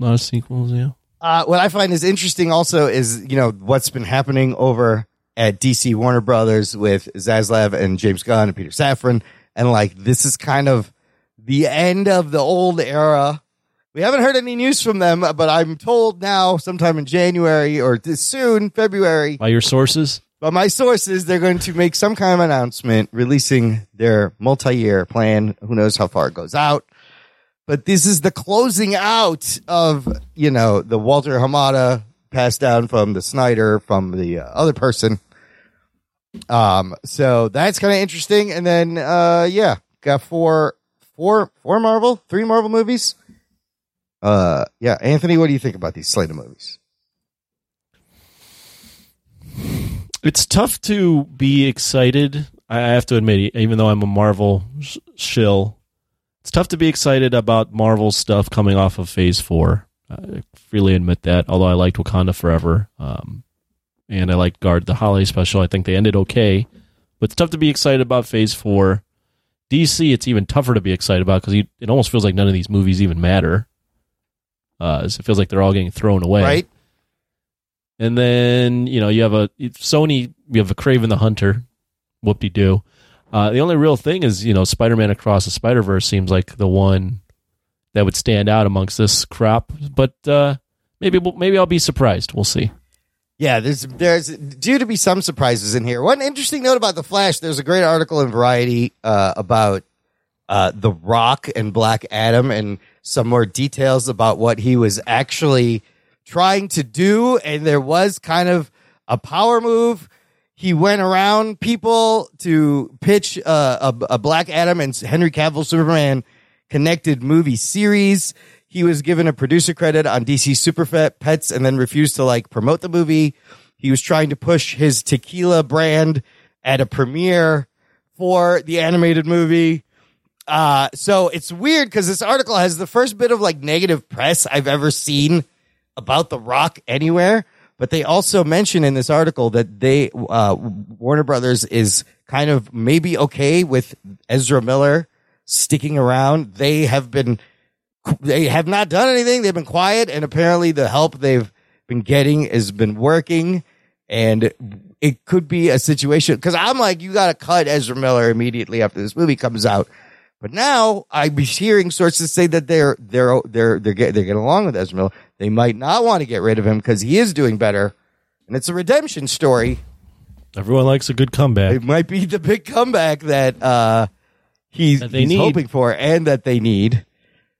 A lot of sequels, yeah. Uh, what I find is interesting also is, you know, what's been happening over at DC Warner Brothers with Zaslav and James Gunn and Peter Safran. And like, this is kind of the end of the old era. We haven't heard any news from them, but I'm told now sometime in January or this soon, February, By your sources? by my sources, they're going to make some kind of announcement releasing their multi-year plan. Who knows how far it goes out. But this is the closing out of, you know, the Walter Hamada passed down from the Snyder from the uh, other person. Um, so that's kind of interesting. And then, uh, yeah, got four, four, four Marvel, three Marvel movies. Uh, yeah, Anthony, what do you think about these slate of movies? It's tough to be excited. I have to admit, even though I'm a Marvel sh- shill, it's tough to be excited about Marvel stuff coming off of Phase Four. I freely admit that. Although I liked Wakanda Forever, um, and I liked Guard the Holiday Special. I think they ended okay, but it's tough to be excited about Phase Four. DC, it's even tougher to be excited about because it almost feels like none of these movies even matter. Uh, it feels like they're all getting thrown away, Right? And then you know you have a Sony, you have a Kraven the Hunter, whoop de doo. Uh, the only real thing is you know Spider Man Across the Spider Verse seems like the one that would stand out amongst this crop, but uh, maybe maybe I'll be surprised. We'll see. Yeah, there's there's due to be some surprises in here. One interesting note about the Flash: there's a great article in Variety uh, about uh, the Rock and Black Adam, and some more details about what he was actually trying to do. And there was kind of a power move. He went around people to pitch uh, a, a Black Adam and Henry Cavill Superman connected movie series. He was given a producer credit on DC Super Pet- Pets and then refused to like promote the movie. He was trying to push his tequila brand at a premiere for the animated movie. Uh, so it's weird because this article has the first bit of like negative press I've ever seen about The Rock anywhere. But they also mention in this article that they, uh, Warner Brothers is kind of maybe okay with Ezra Miller sticking around. They have been, they have not done anything. They've been quiet and apparently the help they've been getting has been working and it could be a situation because I'm like, you got to cut Ezra Miller immediately after this movie comes out. But now I'm hearing sources say that they're they're they're they're get, they're getting along with Ezra Miller. They might not want to get rid of him because he is doing better, and it's a redemption story. Everyone likes a good comeback. It might be the big comeback that uh, he's, That he's need. hoping for and that they need.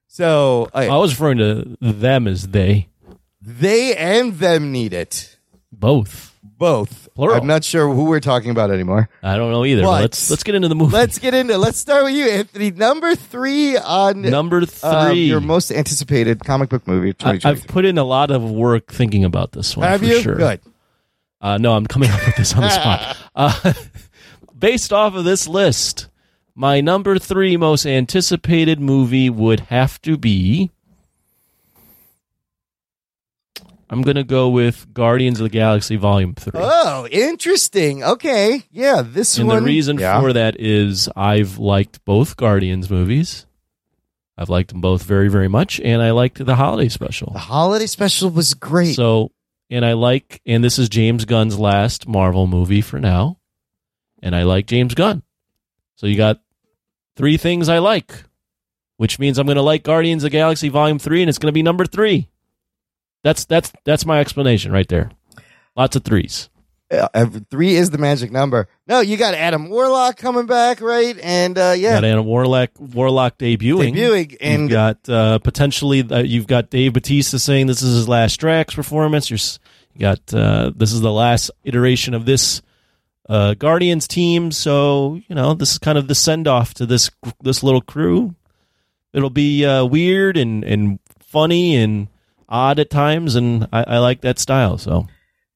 So I, I was referring to them as they, they and them need it both. Both. Plural. I'm not sure who we're talking about anymore. I don't know either. But let's let's get into the movie. Let's get into. Let's start with you, Anthony. Number three on Number uh, three. your most anticipated comic book movie of I, I've put in a lot of work thinking about this one. Have for you? Sure. Good. Uh, no, I'm coming up with this on the spot. Uh, based off of this list, my number three most anticipated movie would have to be. I'm going to go with Guardians of the Galaxy Volume 3. Oh, interesting. Okay, yeah, this and one. And the reason yeah. for that is I've liked both Guardians movies. I've liked them both very, very much, and I liked the holiday special. the holiday special was great. So, and I like, and this is James Gunn's last Marvel movie for now, and I like James Gunn. So you got three things I like, which means I'm going to like Guardians of the Galaxy Volume Three, and it's going to be number three. That's that's that's my explanation right there. Lots of threes. Uh, uh, three is the magic number. No, you got Adam Warlock coming back, right? And uh, yeah, Got Anna Warlock Warlock debuting. Debuting, and- you've got uh, potentially uh, you've got Dave Bautista saying this is his last Drax performance. You're, you got uh, this is the last iteration of this uh, Guardians team. So you know this is kind of the send off to this this little crew. It'll be uh, weird and and funny and odd at times, and I, I like that style. So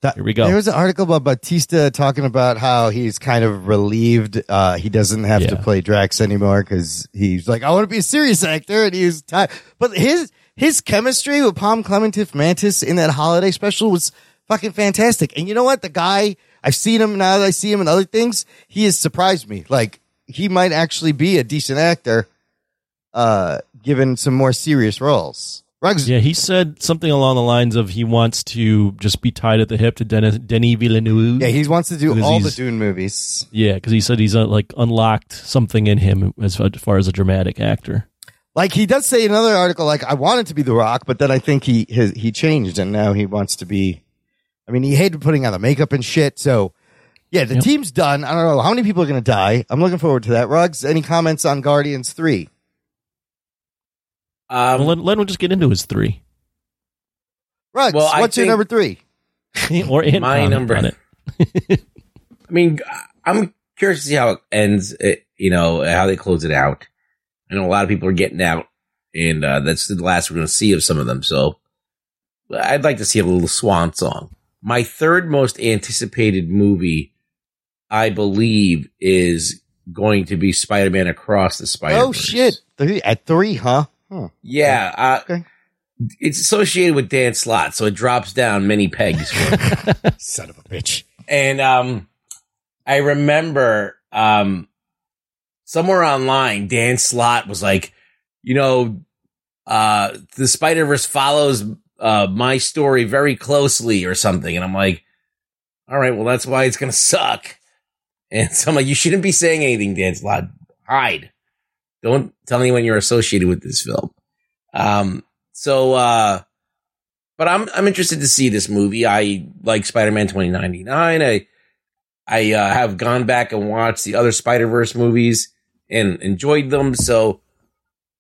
That- here we go. There was an article about Bautista talking about how he's kind of relieved uh, he doesn't have to play Drax anymore because he's like, I want to be a serious actor, and he's tired. But his his chemistry with Pom Klementieff Mantis in that holiday special was fucking fantastic. And you know what? The guy, I've seen him now that I see him in other things. He has surprised me. Like he might actually be a decent actor, uh, given some more serious roles. Yeah, he said something along the lines of he wants to just be tied at the hip to Denis, Denis Villeneuve. yeah, he wants to do all the Dune movies. Yeah, because he said he's uh, like unlocked something in him as far as a dramatic actor. Like he does say in another article, like I wanted to be The Rock, but then I think he his, he changed and now he wants to be. I mean, he hated putting on the makeup and shit. So, yeah, the Yep. team's done. I don't know how many people are going to die. I'm looking forward to that. Ruggs, any comments on Guardians Three? Um, well, let, let him just get into his three Ruggs, Well, I what's your number three? or and My number- it. I mean, I'm curious to see how it ends. It, you know how they close it out. I know a lot of people are getting out, and uh, that's the last we're going to see of some of them. So, I'd like to see a little swan song. My third most anticipated movie, I believe, is going to be Spider-Man Across the Spider. Oh shit! Three, at three, huh? Hmm. Yeah, uh, Okay. it's associated with Dan Slott, so it drops down many pegs. Son of a bitch. And um, I remember um, somewhere online, Dan Slott was like, you know, uh, the Spider Verse follows uh my story very closely or something, and I'm like, all right, well that's why it's gonna suck. And so I'm like, you shouldn't be saying anything, Dan Slott. Hide. Don't tell anyone you're associated with this film. Um, so, uh, but I'm, I'm interested to see this movie. I like Spider-Man 2099. I, I, uh, have gone back and watched the other Spider-Verse movies and enjoyed them. So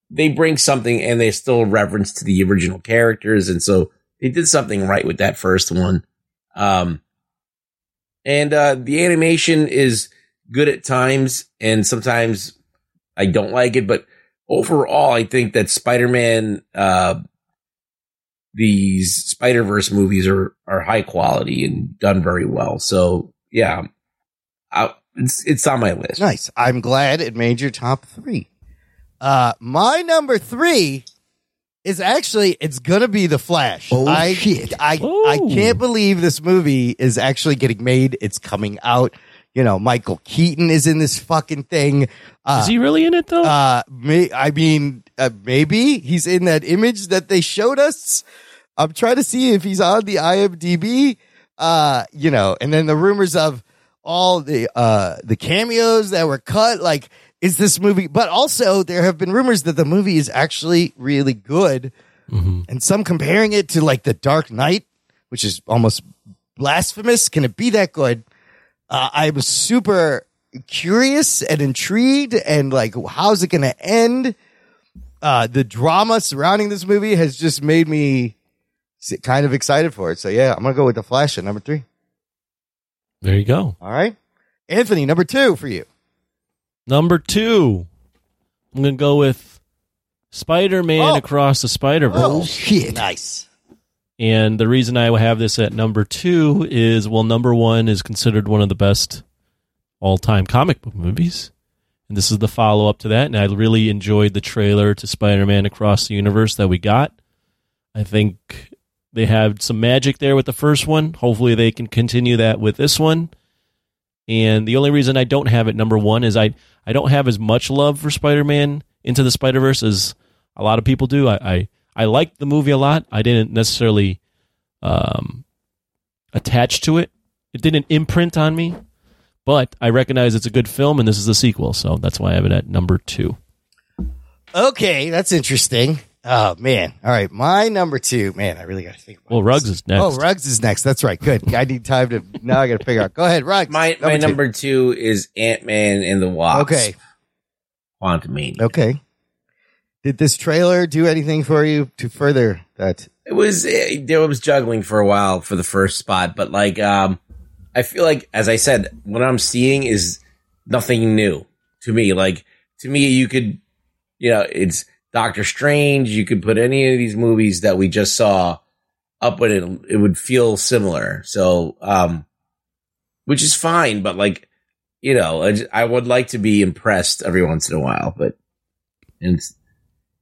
they bring something and they still reference to the original characters. And so they did something right with that first one. Um, and, uh, the animation is good at times and sometimes I don't like it, but overall, I think that Spider-Man, uh, these Spider-Verse movies are, are high quality and done very well. So yeah, I, it's, it's on my list. Nice. I'm glad it made your top three. Uh, my number three is actually it's gonna be the Flash. Oh, I, shit. I I can't believe this movie is actually getting made. It's coming out. You know, Michael Keaton is in this fucking thing. Uh, Is he really in it though? uh, may, I mean, uh, maybe he's in that image that they showed us. I'm trying to see if he's on the IMDb. Uh, you know, and then the rumors of all the uh the cameos that were cut. Like, is this movie? But also, there have been rumors that the movie is actually really good, and some comparing it to like the Dark Knight, which is almost blasphemous. Can it be that good? Uh, I was super curious and intrigued and like how's it going to end uh the drama surrounding this movie has just made me kind of excited for it so yeah i'm gonna go with the flash at number three there you go. all right anthony number two for you Number two, I'm gonna go with Spider-Man Oh. Across the Spider-Verse. oh shit. nice And the reason I have this at number two is well, number one is considered one of the best all time comic book movies. And this is the follow up to that. And I really enjoyed the trailer to Spider Man Across the Universe that we got. I think they had some magic there with the first one. Hopefully, they can continue that with this one. And the only reason I don't have it number one is I, I don't have as much love for Spider Man Into the Spider Verse as a lot of people do. I, I, I liked the movie a lot. I didn't necessarily um, attach to it. It didn't imprint on me, but I recognize it's a good film, and this is a sequel, so that's why I have it at number two. okay that's interesting oh man all right my number two man i really gotta think about Well, this. Ruggs is next. oh Ruggs is next that's right good i need time to now i gotta figure out go ahead Ruggs My, my two. number two is Ant-Man and the Wasp. okay Quantumania. okay did this trailer do anything for you to further that it was it, there was juggling for a while for the first spot, but like um I feel like as I said, what I'm seeing is nothing new to me. Like to me, you could you know, it's Doctor Strange, you could put any of these movies that we just saw up with it, it would feel similar. So um which is fine, but like you know, I would like to be impressed every once in a while, but and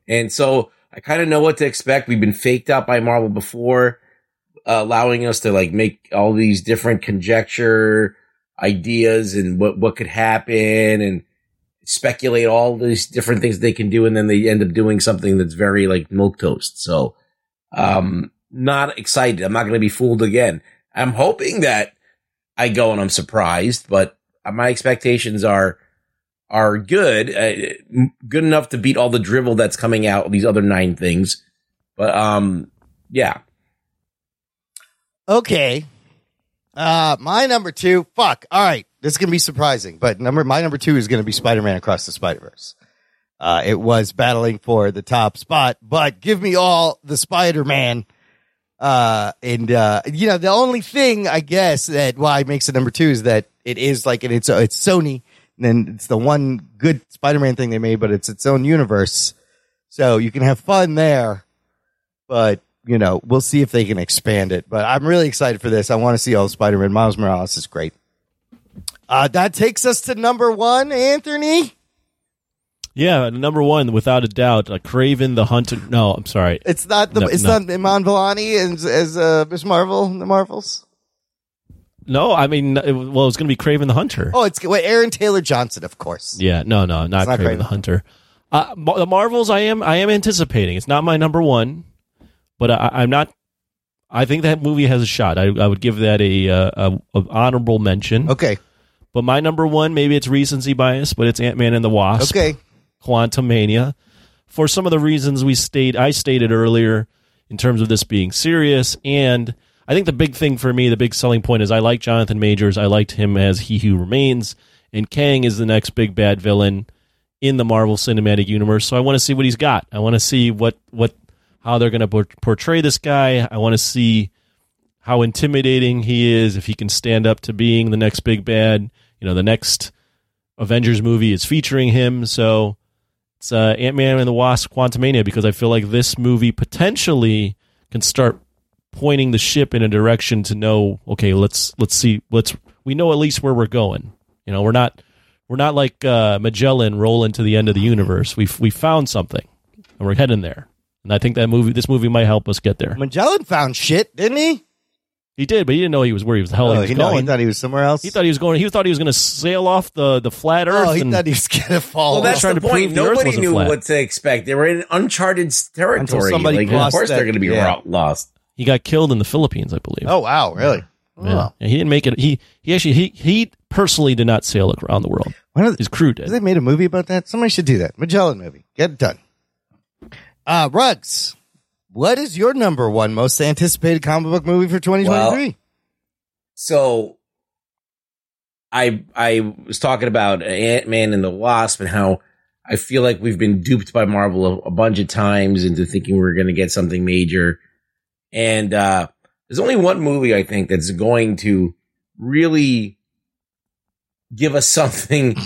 and so I kind of know what to expect. We've been faked out by Marvel before, uh, allowing us to like make all these different conjecture ideas and what, what could happen and speculate all these different things they can do. And then they end up doing something that's very like milk toast. So, um, not excited. I'm not going to be fooled again. I'm hoping that I go and I'm surprised, but my expectations are are good, uh, good enough to beat all the drivel that's coming out. These other nine things, but um, yeah, Okay. Uh, my number two. Fuck. All right. This is gonna be surprising, but number my number two is gonna be Spider-Man Across the Spider-Verse. Uh, it was battling for the top spot, but give me all the Spider-Man. Uh, and uh, you know, the only thing I guess that why it makes it number two is that it is like and it's it's Sony, and then it's the one good Spider-Man thing they made, but it's its own universe, so you can have fun there. But you know, we'll see if they can expand it. But I'm really excited for this. I want to see all Spider Man. Miles Morales is great. Uh, that takes us to number one, Anthony. Yeah, number one, without a doubt, uh, Kraven the Hunter. No, I'm sorry. It's not the No, it's no. not Iman Vellani as as uh, Miss Marvel in the Marvels. No, I mean, it, well, it's going to be Kraven the Hunter. Oh, it's wait, Aaron Taylor Johnson, of course. Yeah, no, no, not not Kraven Kraven. the Hunter. Uh, the Marvels, I am, I am anticipating. It's not my number one, but I, I'm not. I think that movie has a shot. I, I would give that a, uh, a, a honorable mention. Okay. But my number one, maybe it's recency bias, but it's Ant Man and the Wasp. Okay. Quantumania, for some of the reasons we state I stated earlier in terms of this being serious, and I think the big thing for me, the big selling point is I like Jonathan Majors. I liked him as He Who Remains, and Kang is the next big bad villain in the Marvel Cinematic Universe. So I want to see what he's got. I want to see what what how they're going to portray this guy. I want to see how intimidating he is, if he can stand up to being the next big bad. You know, the next Avengers movie is featuring him, so it's uh, Ant Man and the Wasp: Quantumania because I feel like this movie potentially can start pointing the ship in a direction to know, okay, let's let's see, let's we know at least where we're going. You know, we're not we're not like uh, Magellan rolling to the end of the universe. We we found something and we're heading there. And I think that movie, this movie, might help us get there. Magellan found shit, didn't he? He did, but he didn't know he was where he was. The hell Oh, he was he, no, going. he thought he was somewhere else. He thought he was going. He thought he was going to sail off the the flat Earth. oh, he and, thought he was gonna fall. Well, that's trying the to prove point. Earth Nobody wasn't knew flat. what to expect. They were in uncharted territory. somebody Like, of course, that- they're going to be yeah. lost. He got killed in the Philippines, I believe. oh wow, really? Yeah. And he didn't make it. He he actually he he personally did not sail around the world. One of the, His crew did. they made a movie about that. Somebody should do that. Magellan movie. Get it done. Uh, Rugs. What is your number one most anticipated comic book movie for 2023? So, I I was talking about Ant Man and the Wasp and how I feel like we've been duped by Marvel a, a bunch of times into thinking we are going to get something major. And uh, there's only one movie I think that's going to really give us something.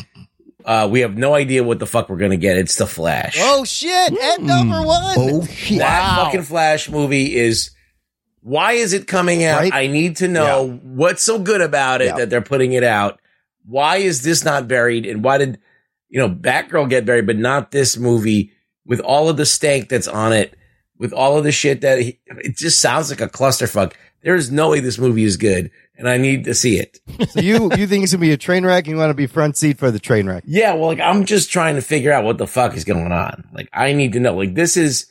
Uh, we have no idea what the fuck we're going to get. It's the Flash. oh shit! And number one. Oh shit. That fucking Flash movie is. Why is it coming out? Right? I need to know what's so good about it Yeah. that they're putting it out. Why is this not buried? And why did you know Batgirl get buried, but not this movie with all of the stank that's on it, with all of the shit that he, it just sounds like a clusterfuck. There is no way this movie is good, and I need to see it. so you you think it's gonna be a train wreck? and You want to be front seat for the train wreck? Yeah, well, like I'm just trying to figure out what the fuck is going on. Like I need to know. Like this is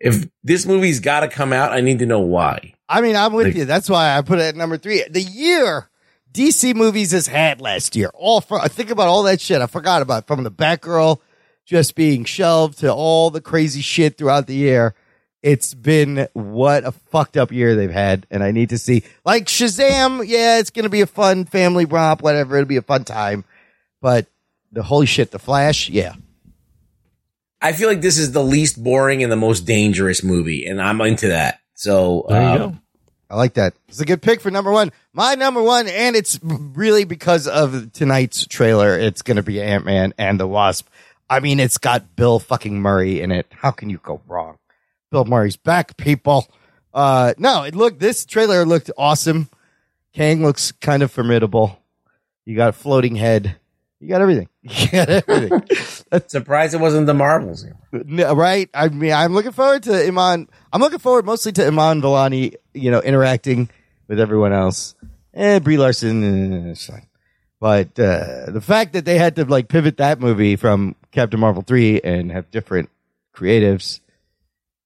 if this movie's got to come out, I need to know why. I mean, I'm with Like- you. That's why I put it at number three. The year DC movies has had last year. All from think about all that shit. I forgot about from the Batgirl just being shelved to all the crazy shit throughout the year. It's been what a fucked up year they've had, and I need to see like Shazam. Yeah, it's gonna be a fun family romp, whatever. It'll be a fun time. But the holy shit, the Flash, yeah. I feel like this is the least boring and the most dangerous movie, and I'm into that. So There you um, go. I like that. It's a good pick for number one. My number one, and it's really because of tonight's trailer. It's going to be Ant Man and the Wasp. I mean, it's got Bill fucking Murray in it. How can you go wrong? Bill Murray's back, people. Uh, no, it looked. This trailer looked awesome. Kang looks kind of formidable. You got a floating head. You got everything. You got everything. surprised it wasn't the Marvels. No, right? I mean, I'm looking forward to Iman. I'm looking forward mostly to Iman Vellani, you know, interacting with everyone else. And Brie Larson, eh, it's fine. But uh, the fact that they had to like pivot that movie from Captain Marvel three and have different creatives.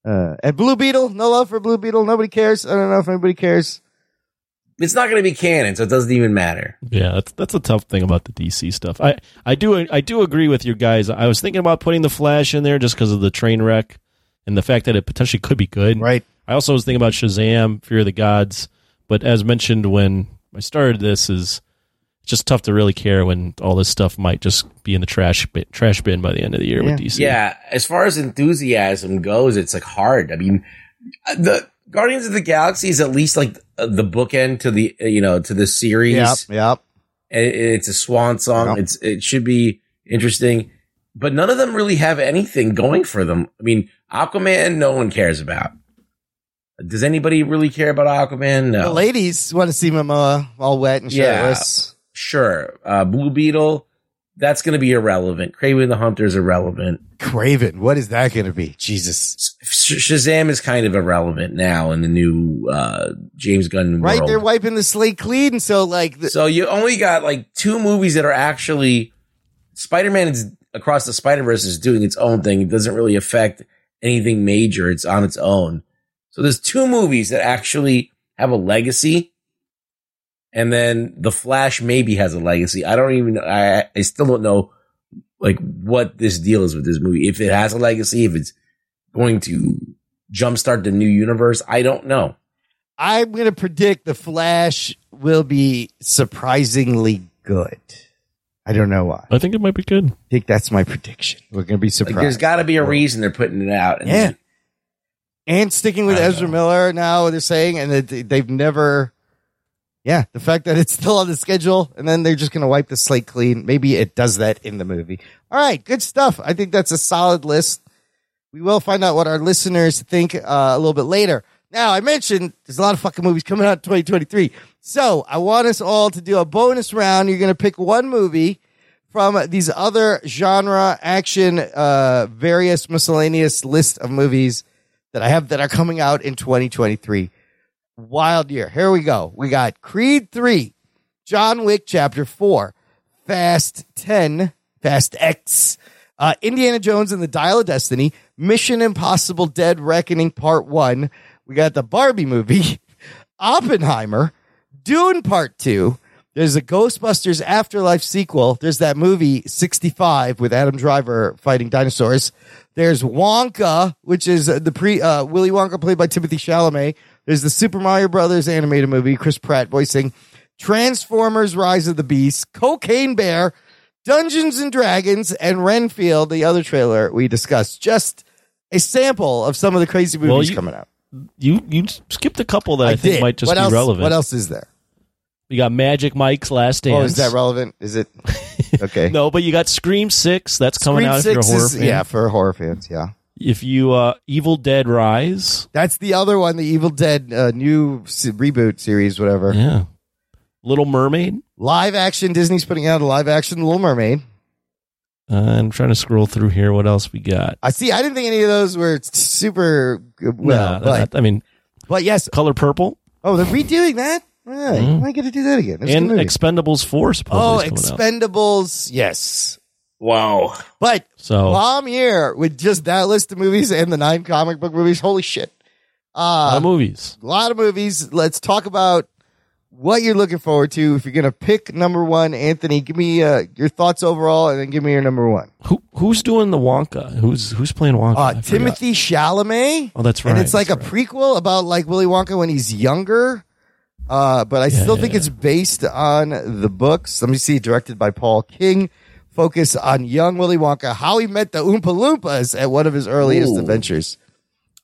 Uh, and Blue Beetle, no love for Blue Beetle. Nobody cares. I don't know if anybody cares. It's not going to be canon, so it doesn't even matter. Yeah, that's that's a tough thing about the DC stuff. I I do I do agree with you guys. I was thinking about putting the Flash in there just because of the train wreck and the fact that it potentially could be good. Right. I also was thinking about Shazam, Fury of the Gods, but as mentioned when I started this, is it's just tough to really care when all this stuff might just be in the trash bin, trash bin by the end of the year with DC. Yeah, as far as enthusiasm goes, it's like hard. I mean, uh, the Guardians of the Galaxy is at least like uh, the bookend to the uh, you know to the series. Yep. Yep. And it's a swan song. Yep. It's it should be interesting, but none of them really have anything going for them. I mean, Aquaman, no one cares about. Does anybody really care about Aquaman? No. The ladies want to see him uh, all wet and Yeah. Sure. Uh, Blue Beetle. that's going to be irrelevant. Kraven the Hunter is irrelevant. Kraven, what is that going to be? Jesus. Sh- Shazam is kind of irrelevant now in the new uh, James Gunn Right, world. they're wiping the slate clean. So like, the, So you only got like two movies that are actually Spider-Man is across the Spider-Verse is doing its own thing. It doesn't really affect anything major. It's on its own. So there's two movies that actually have a legacy. And then The Flash maybe has a legacy. I don't even I I still don't know like what this deal is with this movie. If it has a legacy, if it's going to jumpstart the new universe, I don't know. I'm going to predict the Flash will be surprisingly good. I don't know why. I think it might be good. I think that's my prediction. We're going to be Like surprised. there's got to be a reason they're putting it out. And Yeah. and sticking with I don't Ezra Miller now, they're saying, and that they've never, yeah, the fact that it's still on the schedule, and then they're just going to wipe the slate clean. Maybe it does that in the movie. All right, good stuff. I think that's a solid list. We will find out what our listeners think uh, a little bit later. Now, I mentioned there's a lot of fucking movies coming out in 2023. So I want us all to do a bonus round. You're going to pick one movie from these other genre, action, uh, various miscellaneous list of movies that I have that are coming out in 2023. Wild year. Here we go. We got Creed 3, John Wick Chapter 4, Fast 10, Fast X, uh, Indiana Jones and the Dial of Destiny, Mission Impossible Dead Reckoning Part 1. We got the Barbie movie, Oppenheimer, Dune Part 2. There's a Ghostbusters Afterlife sequel. There's that movie 65 with Adam Driver fighting dinosaurs. There's Wonka, which is the pre uh, Willy Wonka played by Timothy Chalamet. There's the Super Mario Brothers animated movie, Chris Pratt voicing. Transformers: Rise of the Beast, Cocaine Bear, Dungeons and Dragons, and Renfield, the other trailer we discussed. Just a sample of some of the crazy movies Well, you- coming out. You you skipped a couple that I, think did. might just what be else, relevant. What else is there? You got Magic Mike's Last Dance. Oh, is that relevant? Is it okay? no, but you got Scream Six. That's coming Scream out if you're a 6 horror is- fan. Yeah, for horror fans, yeah. If you uh Evil Dead Rise. That's the other one, the Evil Dead uh, new s- reboot series, whatever. Yeah. Little Mermaid. Live action. Disney's putting out a live action Little Mermaid. Uh, I'm trying to scroll through here. What else we got? I see. I didn't think any of those were super good- well, Nah, but, I mean, but yes. Color Purple Oh, they're redoing that. Yeah, Mhm. I get to do that again. That's and. Expendables Four. oh, is coming out. Expendables. Yes. Wow. But So while I'm here with just that list of movies and the nine comic book movies, holy shit. a lot Uh, of movies. a lot of movies. Let's talk about what you're looking forward to. If you're going to pick number one, Anthony, give me uh, your thoughts overall and then give me your number one. Who who's doing the Wonka? Who's who's playing Wonka? I Uh, forgot. Timothy Chalamet. Oh, that's right. And it's like that's a prequel about like Willy Wonka when he's younger. Uh, but I still yeah, think yeah. it's based on the books. Let me see, directed by Paul King. Focus on young Willy Wonka, how he met the Oompa Loompas at one of his earliest Ooh. adventures.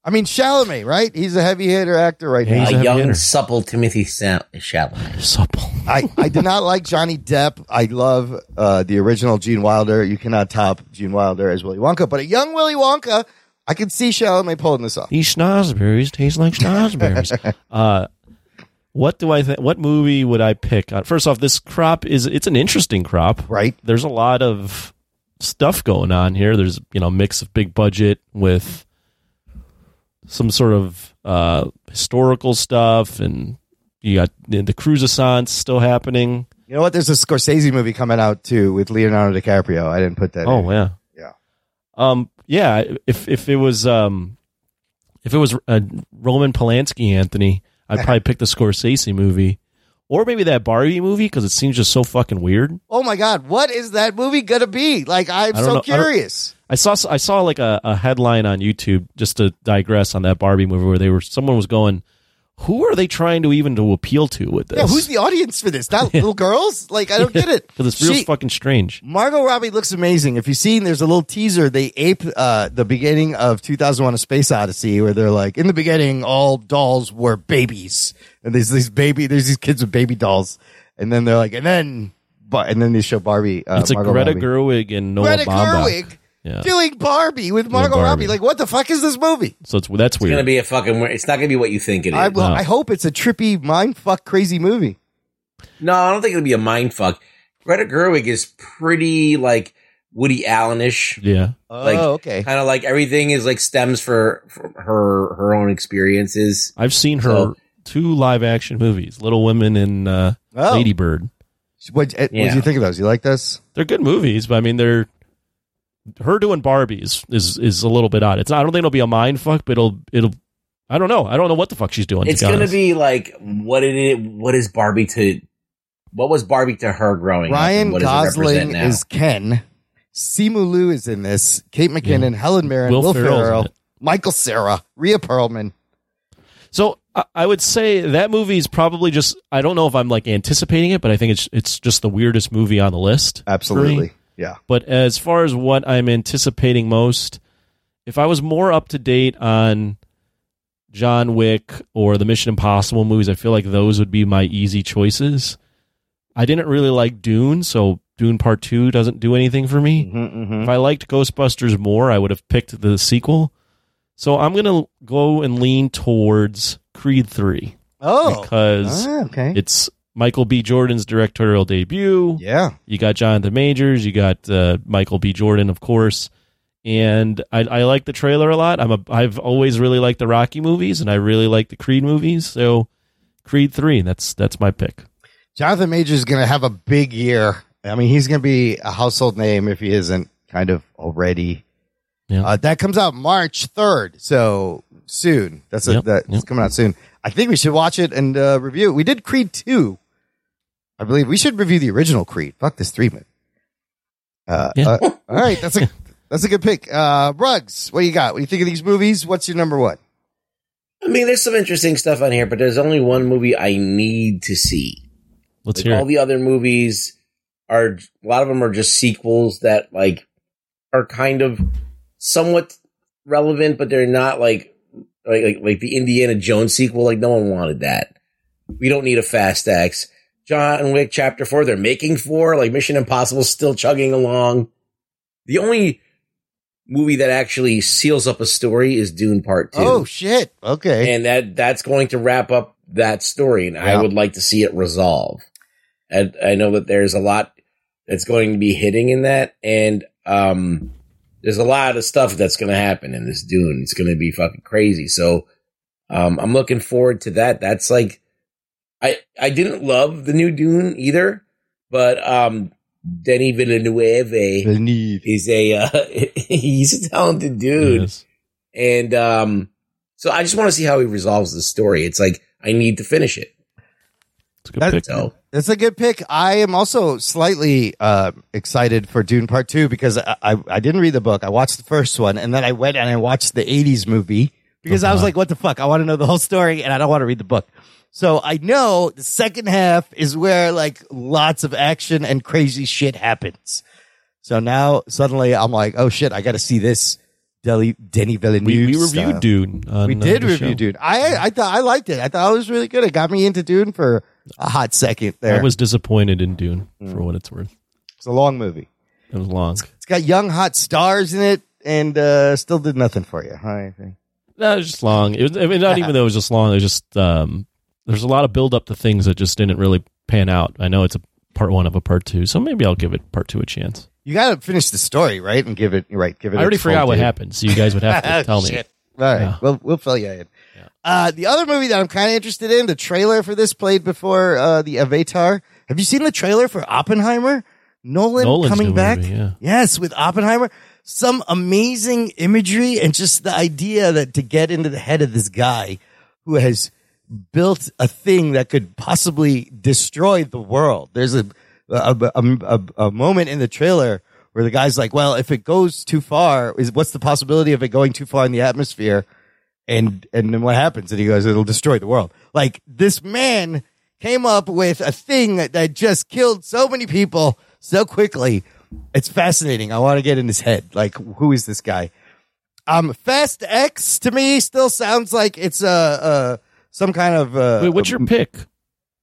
I mean, Chalamet, right? He's a heavy hitter actor right Yeah, now. he's a a young, hitter. supple Timothy Sa- Chalamet. supple. I, I did not like Johnny Depp. I love uh, the original Gene Wilder. You cannot top Gene Wilder as Willy Wonka, but a young Willy Wonka, I could see Chalamet pulling this off. These schnozberries taste like schnozberries. uh, what do I think? What movie would I pick? Uh, First off, this crop is it's an interesting crop. Right. There's a lot of stuff going on here. There's you know a mix of big budget with some sort of uh, historical stuff, and you got the, the still happening. You know what? There's a Scorsese movie coming out too with Leonardo DiCaprio. I didn't put that. Oh in. yeah, Yeah. Um, yeah. If if it was um, if it was uh, Roman Polanski, Anthony, I'd probably pick the Scorsese movie, or maybe that Barbie movie because it seems just so fucking weird. Oh my God! What is that movie gonna be? Like, I'm so know- I curious. I saw I saw like a, a headline on YouTube just to digress on that Barbie movie where they were someone was going, who are they trying to even to appeal to with this? Yeah, who's the audience for this? Not little girls? Like, I don't get it. Because it's real She- fucking strange. Margot Robbie looks amazing. If you've seen, there's a little teaser. They ape uh, the beginning of 2001: A Space Odyssey, where they're like, in the beginning, all dolls were babies, and there's these baby, there's these kids with baby dolls, and then they're like, and then, but and then they show Barbie. Uh, it's a Margot Greta Robbie. Gerwig and Noah Greta Baumbach. Gerwig Yeah. doing Barbie with Margot Barbie. Robbie. Like, what the fuck is this movie? So it's that's It's gonna weird. be a fucking. It's not gonna be what you think it is. I, well, No. I hope it's a trippy, mind fuck, crazy movie. no, I don't think it'll be a mind fuck. Greta Gerwig is pretty like Woody Allenish. Yeah. Oh, Like, okay. Kind of like everything is like stems for, from her her own experiences. I've seen her So- two live action movies, Little Women and uh, Oh. Lady Bird. What what Yeah. do you think of those? You like this? They're good movies, but I mean, they're her doing Barbies is is, is a little bit odd. It's I don't think it'll be a mind fuck, but it'll it'll. I don't know. I don't know what the fuck she's doing. It's to be gonna be like what it is, what is Barbie to what was Barbie to her growing up? Ryan and what does Gosling now? is Ken. Simu Liu is in this. Kate McKinnon, Helen Mirren, Will Will, Ferrell's in Ferrell. Michael Cera, Rhea Perlman. So I- I would say that movie is probably just. I don't know if I'm like anticipating it, but I think it's it's just the weirdest movie on the list. for me. Absolutely. Yeah. But as far as what I'm anticipating most, if I was more up to date on John Wick or the Mission Impossible movies, I feel like those would be my easy choices. I didn't really like Dune, so Dune Part 2 doesn't do anything for me. Mm-hmm, If I liked Ghostbusters more, I would have picked the sequel. So I'm going to go and lean towards Creed 3 Oh. because Ah, okay. it's Michael B. Jordan's directorial debut. yeah. You got Jonathan Majors. You got uh, Michael B. Jordan, of course. And I, I like the trailer a lot. I'm a I've always really liked the Rocky movies, and I really like the Creed movies. So Creed three. That's that's my pick. Jonathan Majors is going to have a big year. I mean, he's going to be a household name if he isn't kind of already. Yeah. Uh, that comes out March 3rd. So soon. That's a, Yep, that's yep. coming out soon. I think we should watch it and uh, review it. We did Creed 2. I believe we should review the original Creed. Fuck this three man. Uh, Yeah. uh, all right. That's a, that's a good pick. Uh, Rugs, what do you got? What do you think of these movies? What's your number one? I mean, there's some interesting stuff on here, but there's only one movie I need to see. Let's Like, hear. all the other movies are a lot of them are just sequels that like are kind of somewhat relevant, but they're not like like like, like the Indiana Jones sequel. Like no one wanted that. We don't need a Fast X. John Wick Chapter Four. They're making four. Like Mission Impossible still chugging along. The only movie that actually seals up a story is Dune Part Two. Oh shit. Okay. and that that's going to wrap up that story and i would like to see it resolve and i know that there's a lot that's going to be hitting in that and um there's a lot of stuff that's going to happen in this dune it's going to be fucking crazy so um i'm looking forward to that that's like i i didn't love the new dune either but um Denny Villeneuve is a uh, he's a talented dude Yes. and um so I just want to see how he resolves the story. It's like I need to finish it. It's a good That- pick. So That's a good pick. I am also slightly uh, excited for Dune Part Two because I, I I didn't read the book. I watched the first one and then I went and I watched the '80s movie because I was like, "What the fuck? I want to know the whole story and I don't want to read the book." So I know the second half is where like lots of action and crazy shit happens. So now suddenly I'm like, "Oh shit! I got to see this." Deli, Denny Villeneuve. We, we reviewed Dune. On, We uh, did the review show. Dune. I I thought I liked it. I thought it was really good. It got me into Dune for a hot second there. I was disappointed in Dune Mm. for what it's worth. it's a long movie. It was long. It's got young hot stars in it, and uh, still did nothing for you. I think. No, it was just long. It was, I mean, not even though it was just long. It was just um, there's a lot of build up to things that just didn't really pan out. I know it's a part one of a part two, so maybe I'll give it part two a chance. You got to finish the story, right? And give it right. Give it. I already forgot what happened, so you guys would have to tell me. Shit. All right, Yeah. we'll we'll fill you in. Uh, the other movie that I'm kind of interested in, the trailer for this played before uh, the Avatar. Have you seen the trailer for Oppenheimer? Nolan Nolan's coming back. movie, yeah. Yes, with Oppenheimer. Some amazing imagery and just the idea that to get into the head of this guy who has built a thing that could possibly destroy the world. There's a a, a, a, a moment in the trailer where the guy's like, well, if it goes too far, is what's the possibility of it going too far in the atmosphere? And, and then what happens? And he goes, it'll destroy the world. Like this man came up with a thing that, that just killed so many people so quickly. It's fascinating. I want to get in his head. Like, who is this guy? Um, Fast X to me still sounds like it's a, uh, some kind of, uh, Wait, what's your pick?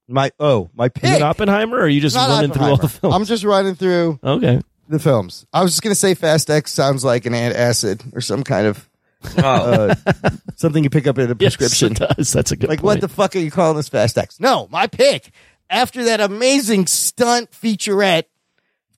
my, oh, my Is pick. it Oppenheimer, or are you just running through all the films? I'm just running through okay. The films. I was just gonna say Fast X sounds like an antacid or some kind of oh, uh, something you pick up at a prescription. Yes, prescription. it does. That's a good like point. what the fuck are you calling this Fast X? No, my pick. after that amazing stunt featurette,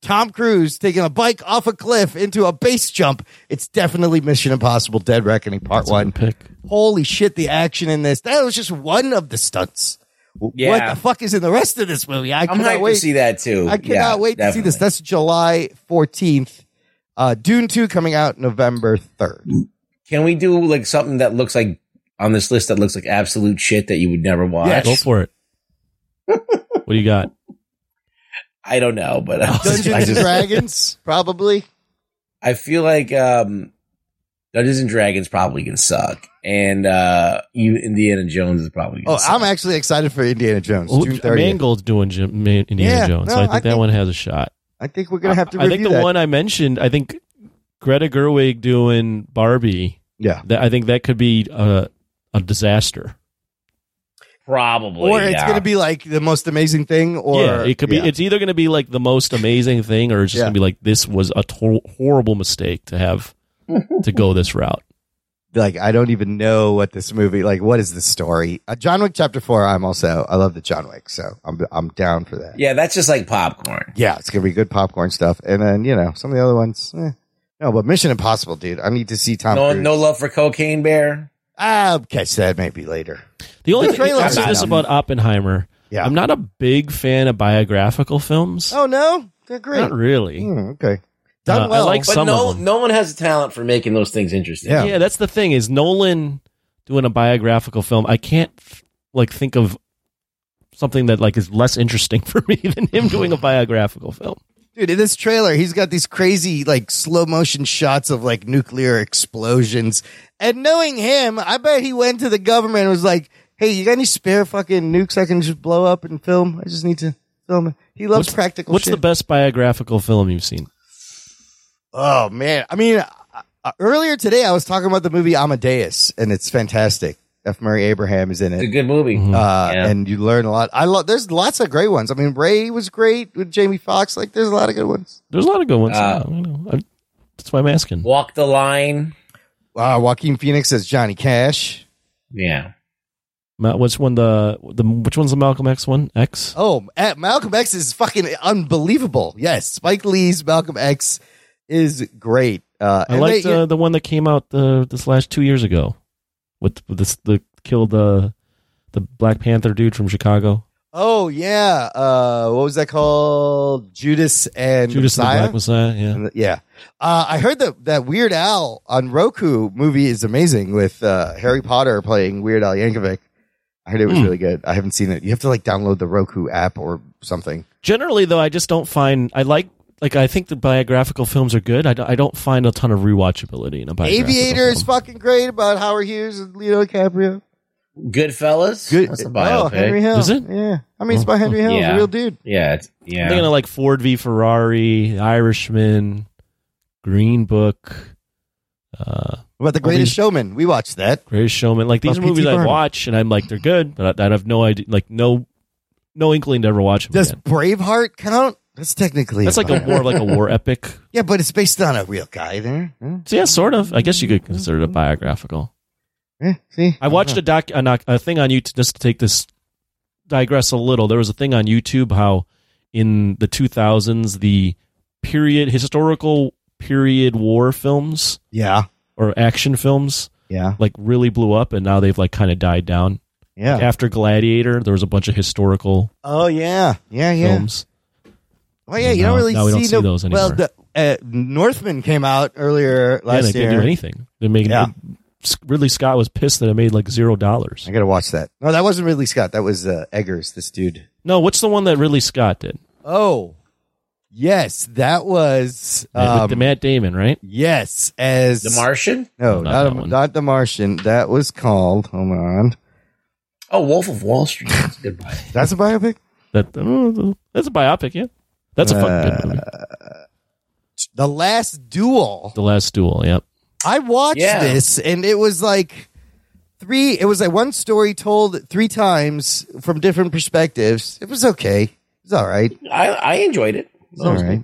Tom Cruise taking a bike off a cliff into a base jump, it's definitely Mission Impossible Dead Reckoning Part That's One. pick. Holy shit, the action in this. That was just one of the stunts. W- What the fuck is in the rest of this movie? I I'm cannot hyped wait. to see that too. I cannot Yeah, wait to see this. That's July 14th. Uh, Dune 2 coming out November 3rd. Can we do like something that looks like on this list that looks like absolute shit that you would never watch? Yes. Go for it. what do you got? I don't know, but I, just, and Dragons, probably. I feel like um, Dungeons and Dragons probably gonna suck, and uh, you Indiana Jones is probably. Gonna Oh, suck. I'm actually excited for Indiana Jones. Well, June 30th. Mangold's doing Jim, Man, Indiana Yeah, Jones, no, so I think I that think- one has a shot. I think we're going to have to I review think the that. one I mentioned, I think Greta Gerwig doing Barbie. Yeah. that, I think that could be a, a disaster. probably, or it's yeah. going to be like the most amazing thing, or yeah, it could be. yeah. It's either going to be like the most amazing thing, or it's just Yeah. going to be like this was a to- horrible mistake to have to go this route. like I don't even know what this movie like. What is the story? Uh, John Wick Chapter Four. I'm also I love the John Wick, so I'm I'm down for that. Yeah, that's just like popcorn. Yeah, it's gonna be good popcorn stuff, and then you know some of the other ones. Eh. No, but Mission Impossible, dude. I need to see Tom No, Cruise. no love for Cocaine Bear. I'll catch that maybe later. The only thing I'll say got this about Oppenheimer. Yeah. I'm not a big fan of biographical films. Oh no, they're great. Not really. Hmm, okay, done Uh, I like But Some no, of them. no one has the talent for making those things interesting. Yeah. Yeah. that's the thing is Nolan doing a biographical film. I can't like think of something that like is less interesting for me than him doing a biographical film. Dude, in this trailer, he's got these crazy, like, slow motion shots of, like, nuclear explosions. And knowing him, I bet he went to the government and was like, hey, you got any spare fucking nukes I can just blow up and film? I just need to film it. He loves What's- practical What's shit. the best biographical film you've seen? Oh, man. I mean, uh, uh, earlier today, I was talking about the movie Amadeus, and it's fantastic. F. Murray Abraham is in it. It's a good movie. Mm-hmm. Uh, Yeah. and you learn a lot. I love, there's lots of great ones. I mean, Ray was great with Jamie Foxx. Like, there's a lot of good ones. There's a lot of good ones. Uh, I know. I- that's why I'm asking. Walk the line. Uh, Joaquin Phoenix as Johnny Cash. Yeah. Ma- Which one the the which one's the Malcolm X one? X. Oh, eh, Malcolm X is fucking unbelievable. Yes, Spike Lee's Malcolm X is great. Uh, I and liked they- uh, the one that came out the this last two years ago, with, with this the killed the the Black Panther dude from Chicago, oh yeah, uh, what was that called? Judas and Judas and the Messiah? Black Messiah. Yeah, the- yeah. Uh, I heard that that Weird Al on Roku movie is amazing with uh, Harry Potter playing Weird Al Yankovic. I heard it was Hmm. really good. I haven't seen it. You have to like download the Roku app or something. Generally, though, I just don't find I like like I think the biographical films are good. I don't, I don't find a ton of rewatchability in a biographical Aviator is film. fucking great about Howard Hughes and Leo DiCaprio. Goodfellas. Good. That's a oh, biopic. Henry Hill. Is it? Yeah. I mean, it's by Henry Hill. He's Yeah. a real dude. Yeah. It's, I'm yeah. thinking of like Ford v Ferrari, Irishman, Green Book, uh, What about the All Greatest these- Showman? We watched that. Greatest Showman. Like these About are movies I Barnum. watch and I'm like they're good, but I, I have no idea, like no no inkling to ever watch them. Does again. Braveheart count? That's technically That's like a more of like a war epic. yeah, but it's based on a real guy there. Yeah, So yeah, sort of. I guess you could consider it a mm-hmm. biographical. yeah, see, I uh-huh. watched a doc a, doc- a thing on YouTube just to take this digress a little. There was a thing on YouTube how in the 2000s the period historical period war films Yeah, or action films yeah, like really blew up and now they've like kind of died down. yeah. After Gladiator, there was a bunch of historical Oh yeah, yeah, yeah. films. Well, yeah, Well, you don't really now we see, don't see no, those Well, anymore. the uh, Northman came out earlier last Yeah, last they didn't do anything. They made Yeah. Ridley Scott was pissed that it made like zero dollars. I gotta watch that. No, that wasn't Ridley Scott. That was uh, Eggers, this dude. No, what's the one that Ridley Scott did? Oh, yes, that was With um, the Matt Damon, right? yes as The Martian. No, No, not not, a- not the Martian. That was called. Hold on, Oh, Wolf of Wall Street. That's a good biopic. that's a biopic. That uh, that's a biopic, yeah. That's a fucking good uh, movie. The Last Duel. The Last Duel, yep. I watched Yeah. this and it was like three. It was like one story told three times from different perspectives. It was okay. It was all right. It I, I enjoyed it. was all right.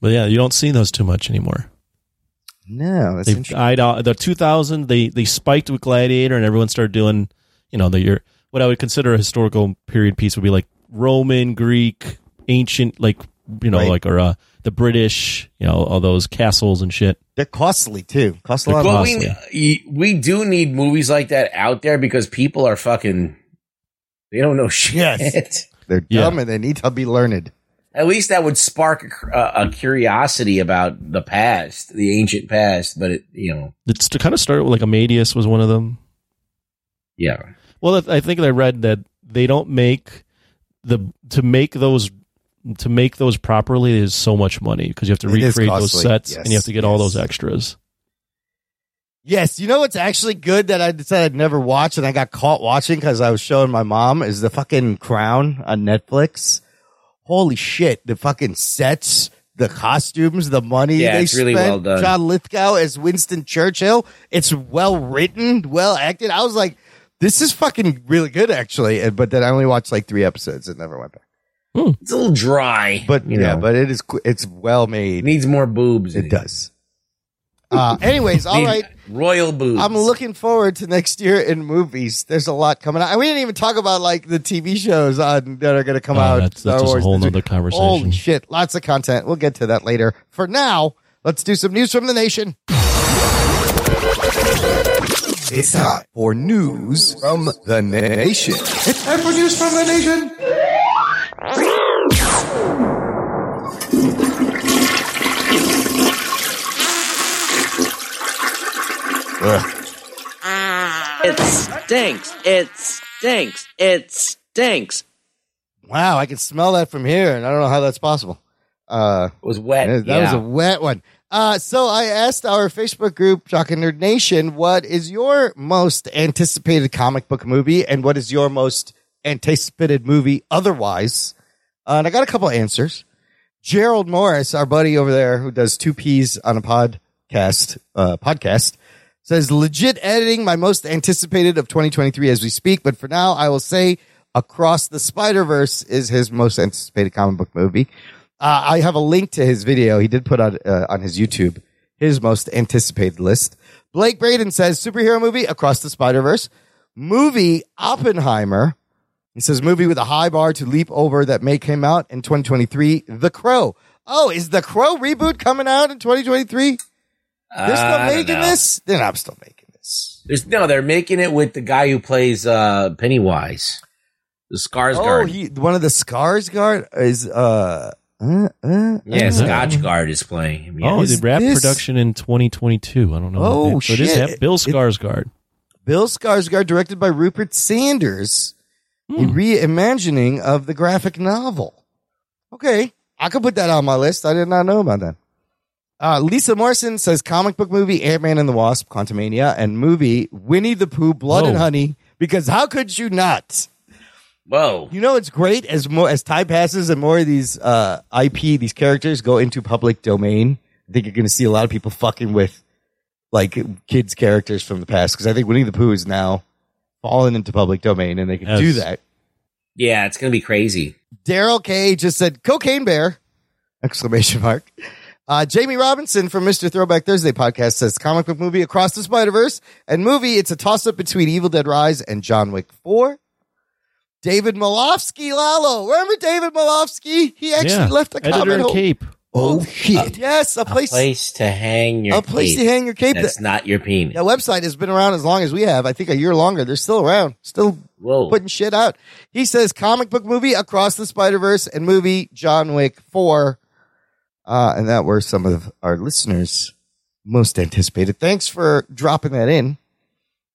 But yeah, you don't see those too much anymore. No, that's They've interesting. died. The 2000 they they spiked with Gladiator, and everyone started doing, you know, the your what I would consider a historical period piece would be like Roman, Greek, ancient, like you know, Right. like or uh, the British, you know, all those castles and shit. They're costly too. Cost a lot. But we, costly. we do need movies like that out there because people are fucking. They don't know shit. Yes. They're Yeah. dumb and they need to be learned. At least that would spark a, a curiosity about the past, the ancient past. But it, you know, It's to kind of start with like Amadeus was one of them. yeah. Well, I think I read that they don't make the to make those to make those properly is so much money because you have to It is recreate those sets Yes, and you have to get all those extras. Yes, you know what's actually good that I decided I'd never watch and I got caught watching because I was showing my mom is the fucking Crown on Netflix. Holy shit, the fucking sets, the costumes, the money Yeah, they it's really spent. well done. John Lithgow as Winston Churchill. It's well written, well acted. I was like, this is fucking really good actually. But then I only watched like three episodes and never went back. It's a little dry, But you yeah, know, but it is it's well made. it needs more boobs. It does. Uh, anyways, all right. Royal boobs. I'm looking forward to next year in movies. There's a lot coming out. And we didn't even talk about like the TV shows on that are going to come Oh, out. that's- that's just a whole nother conversation. Holy shit. Lots of content. We'll get to that later. For now, let's do some news from the nation. It's time for news from the nation. It's time for news from the nation. Ugh. It stinks. It stinks. It stinks. Wow, I can smell that from here, and I don't know how that's possible. Uh, it was wet. that yeah. was a wet one. Uh, so I asked our Facebook group, Jock and Nerd Nation, what is your most anticipated comic book movie, and what is your most anticipated movie otherwise? Uh, and I got a couple answers. Gerald Morris, our buddy over there who does two P's on a podcast, uh, podcast, says legit editing my most anticipated of 2023 as we speak. But for now, I will say Across the Spider Verse is his most anticipated comic book movie. Uh, I have a link to his video. He did put on uh, on his YouTube his most anticipated list. Blake Braden says superhero movie Across the Spider Verse, movie Oppenheimer. He says movie with a high bar to leap over that may came out in 2023. The Crow. Oh, is the Crow reboot coming out in 2023? They're still I making this. Then I'm still making this. There's, no, they're making it with the guy who plays uh, Pennywise, the Skarsgård. Oh, he one of the Skarsgård is uh. uh, uh yeah, uh, Scotch Guard is playing him. Yeah. Oh, Is the rap this- production in 2022. I don't know. Oh, so it is shit. have Bill It- Bill Skarsgård, directed by Rupert Sanders, a Hmm. reimagining of the graphic novel. Okay, I could put that on my list. I did not know about that. Uh, Lisa Morrison says comic book movie Ant Man and the Wasp, Quantumania, and movie Winnie the Pooh, Blood and Honey. Because how could you not? Whoa. You know, it's great as more as time passes and more of these uh, IP, these characters go into public domain. I think you're going to see a lot of people fucking with like kids' characters from the past because I think Winnie the Pooh is now fallen into public domain and they can do that. Yeah, it's gonna be crazy. Daryl K just said cocaine bear! Exclamation mark. Uh, Jamie Robinson from Mr. Throwback Thursday podcast says comic book movie Across the Spider Verse and movie. It's a toss up between Evil Dead Rise and John Wick Four. David Malofsky Lalo, remember David Malofsky? He actually yeah. left a editor comment. in. Cape. Oh shit. Yes, a A place. place to hang your A place cape. to hang your cape. That's not your penis. That website has been around as long as we have. I think a year longer. They're still around, still Whoa. putting shit out. He says comic book movie Across the Spider Verse and movie John Wick Four, uh, and that were some of our listeners' most anticipated. Thanks for dropping that in.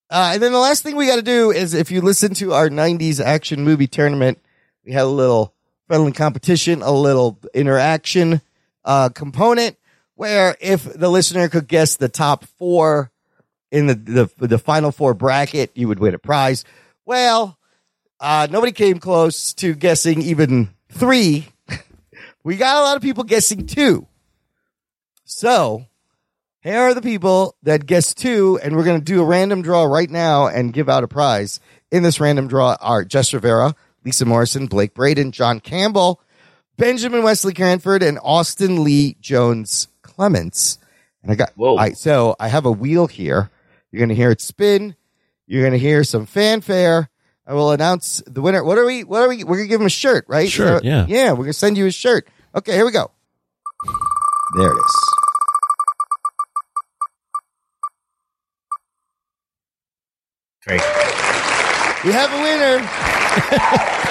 Uh, and then the last thing we got to do is if you listen to our '90s action movie tournament, we had a little friendly competition, a little interaction uh, component where if the listener could guess the top four in the, the the final four bracket, you would win a prize. Well, uh, nobody came close to guessing even three. we got a lot of people guessing two. So here are the people that guessed two, and we're going to do a random draw right now and give out a prize. In this random draw are Jess Rivera, Lisa Morrison, Blake Braden, John Campbell, Benjamin Wesley Cranford, and Austin Lee Jones Clements. And I got Whoa. I, so I have a wheel here. You're going to hear it spin. You're going to hear some fanfare. I will announce the winner. What are we? What are we? We're gonna give him a shirt, right? Shirt, Uh, yeah. yeah. We're gonna send you a shirt. Okay, here we go. There it is. Great. We have a winner.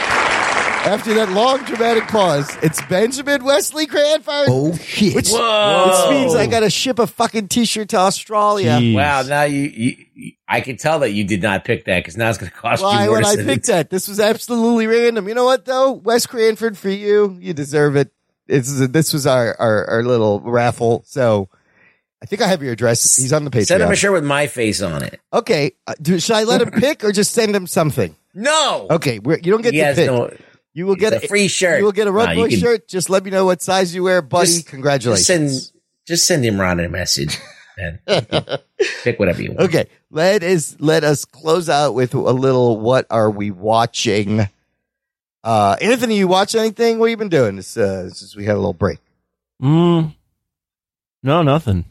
After that long dramatic pause, it's Benjamin Wesley Cranford. Oh shit. Which, Whoa. which means I got to ship a fucking t-shirt to Australia. Jeez. Wow, now you, you, you- I can tell that you did not pick that because now it's going to cost Why you more would I send pick that? This was absolutely random. You know what though? Wes Cranford for you. You deserve it. It's, this was our, our, our little raffle. So I think I have your address. He's on the Patreon. Send him a shirt with my face on it. Okay. Uh, do, should I let him pick or just send him something? No. Okay. We're, you don't get He to pick. no- you will get It's a free shirt. You will get a Rug No, Boy can- shirt. Just let me know what size you wear, buddy. Just- Congratulations. Just send, just send him Ron a message. Man. Pick whatever you want. Okay, let us let us close out with a little. What are we watching? Uh, Anthony, you watch anything? What have you been doing? This, uh, since we had a little break, Mm, no, nothing.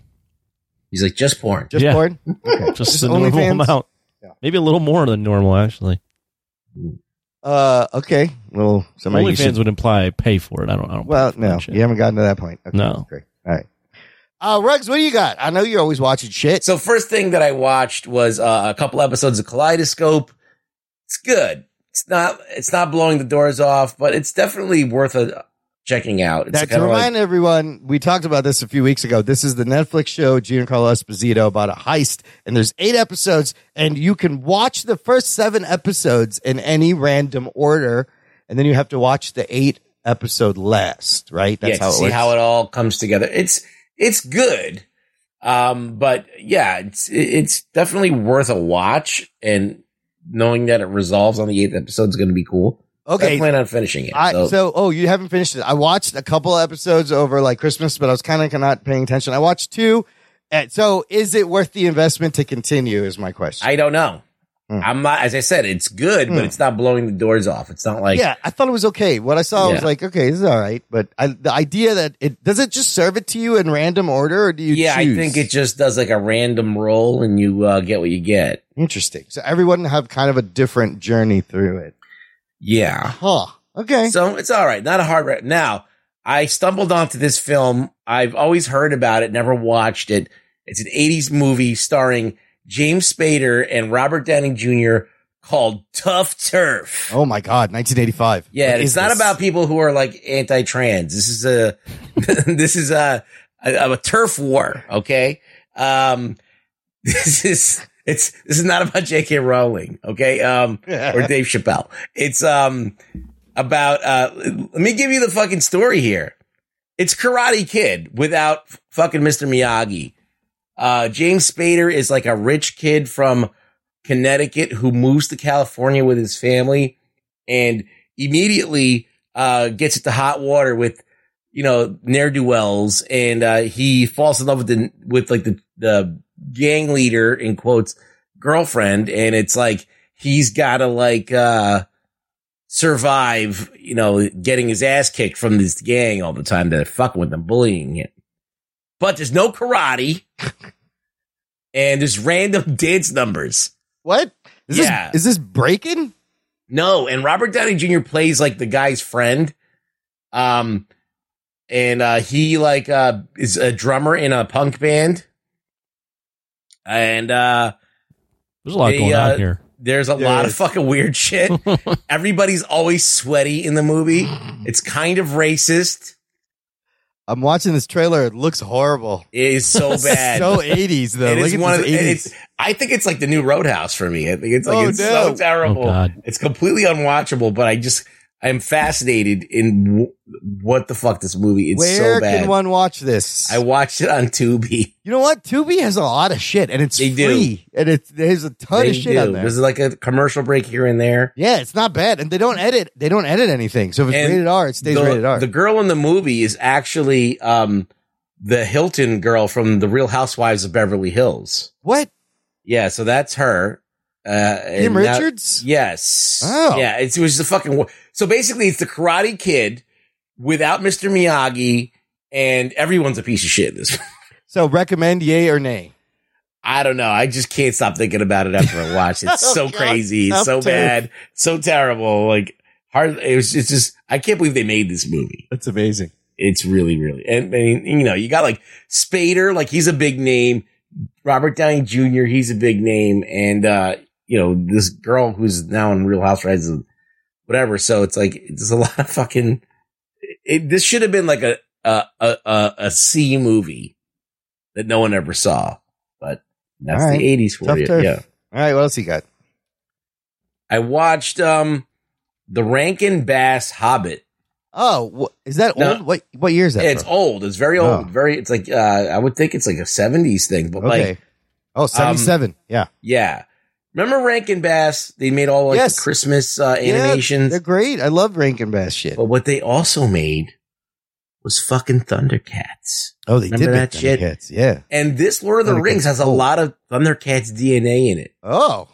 He's like, just porn. just Yeah. porn. Okay. Just, Just a normal OnlyFans? amount. Yeah. Maybe a little more than normal, actually. Uh, okay. Well, somebody you OnlyFans should- would imply pay for it. I don't. I don't. Well, pay for no, that shit. you haven't gotten to that point. Okay, No. great. All right. Uh, Rugs, what do you got? I know you're always watching shit. So first thing that I watched was uh, a couple episodes of Kaleidoscope. It's good. It's not. It's not blowing the doors off, but it's definitely worth a checking out. It's Now, to kinda like- remind everyone, we talked about this a few weeks ago. This is the Netflix show Giancarlo Esposito about a heist, and there's eight episodes, and you can watch the first seven episodes in any random order, and then you have to watch the eight episode last. Right? yeah, to see works. how it all comes together. It's it's good, um, but yeah, it's it's definitely worth a watch, and knowing that it resolves on the eighth episode is going to be cool. Okay. I plan on finishing it. I, so, so, oh, you haven't finished it. I watched a couple episodes over like Christmas, but I was kind of not paying attention. I watched two. And so, is it worth the investment to continue? Is my question. I don't know. Hmm. I'm not, as I said, it's good, Hmm. but it's not blowing the doors off. It's not like yeah, I thought it was okay. What I saw I was like, okay, this is all right. But I, the idea that it does it just serve it to you in random order, or do you? yeah, choose? I think it just does like a random roll, and you uh, get what you get. interesting. So everyone have kind of a different journey through it. Yeah. Huh. Okay. So it's all right. Not a hard. Re- now, I stumbled onto this film. I've always heard about it, never watched it. It's an 80s movie starring James Spader and Robert Downey Jr. called Tuff Turf. oh my God, 1985. Yeah, What it's not this? about people who are like anti-trans. This is a this is a, a a turf war. Okay, um, this is it's this is not about J.K. Rowling. Okay, um, or Dave Chappelle. It's um about uh. Let me give you the fucking story here. It's Karate Kid without fucking Mr. Miyagi. Uh, James Spader is like a rich kid from Connecticut who moves to California with his family and immediately uh, gets into hot water with you know ne'er do wells, and uh, he falls in love with the with like the the gang leader in quotes girlfriend, and it's like he's got to like uh, survive, you know, getting his ass kicked from this gang all the time. They're fucking with him, bullying him, but there's no karate. And there's random dance numbers. What? Is Yeah. This, is this breaking? No, and Robert Downey Jr. plays like the guy's friend. Um, and uh, he like uh is a drummer in a punk band. And uh, There's a lot they, going uh, on here. There's a lot of fucking weird shit. Everybody's always sweaty in the movie. It's kind of racist. I'm watching this trailer. It looks horrible. It is so bad. so 80s though. It Look is at one of the, 80s. it's, I think it's like the new Roadhouse for me. I think it's like Oh, it's no. so terrible. Oh, God. It's completely unwatchable, but I just I'm fascinated in w- what the fuck this movie. It's Where so bad. can one watch this? I watched it on Tubi. you know what? Tubi has a lot of shit, and it's They do. free, and it's there's a ton They of shit do. on there. There's like a commercial break here and there. yeah, it's not bad, and they don't edit. They don't edit anything. So if it's And rated R, it stays the, rated R. The girl in the movie is actually um the Hilton girl from the Real Housewives of Beverly Hills. what? Yeah, so that's her. Uh, Kim and now- Richards? yes. Oh. Yeah, it's, it was the fucking. So basically, it's the Karate Kid without Mr. Miyagi, and everyone's a piece of shit in this. So recommend yay or nay? I don't know. I just can't stop thinking about it after I watch. It's Oh, so God. crazy, so bad, so terrible. Like hard. It was just, just. I can't believe they made this movie. That's amazing. It's really, really, and, and you know, you got like Spader, like he's a big name. Robert Downey Jr., he's a big name, and uh, you know, this girl who's now in Real Housewives, of whatever. So it's like there's a lot of fucking. It, this should have been like a a a a, C movie that no one ever saw, but that's right. the '80s for Tuff you. turf. Yeah, All right, what else you got? I watched um the Rankin Bass Hobbit. Oh, wh- is that old? What what year is that? It's from? old. It's very old. Oh. Very. It's like uh, I would think it's like a '70s thing, but Okay. like oh, 77. yeah. yeah. Remember Rankin Bass? They made all like Yes. the Christmas uh, Yeah, animations. they're great. I love Rankin Bass shit. but what they also made was fucking Thundercats. Oh, they Remember did that shit? Yeah. And this Lord of the Rings has a cool. lot of Thundercats DNA in it. Oh,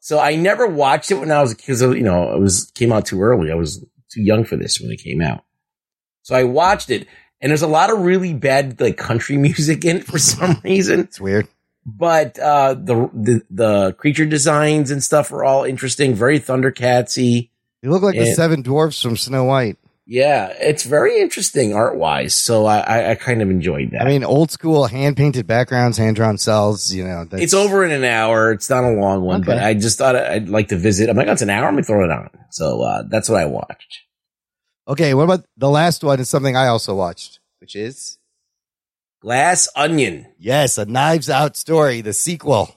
So I never watched it when I was because you know it was came out too early. I was too young for this when it came out. So I watched it, and there's a lot of really bad like country music in it for some reason. it's weird. But uh, the, the the creature designs and stuff are all interesting, very Thundercatsy. You look like the seven dwarfs from Snow White. Yeah, it's very interesting art wise. So I, I, I kind of enjoyed that. I mean, old school hand painted backgrounds, hand drawn cells. You know, it's over in an hour. It's not a long one, but I just thought I'd like to visit. I'm like, oh, it's an hour. I'm gonna throw it on. So uh, that's what I watched. Okay, what about the last one? Is something I also watched, which is Glass Onion. yes, a Knives Out story, the sequel.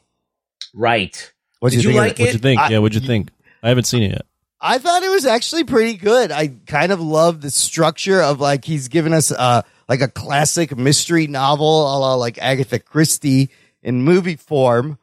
Right. What'd Did you you think like it? What'd you think? I- yeah, what'd you think? I haven't seen it yet. I thought it was actually pretty good. I kind of love the structure of like he's given us uh like a classic mystery novel, a la like Agatha Christie in movie form.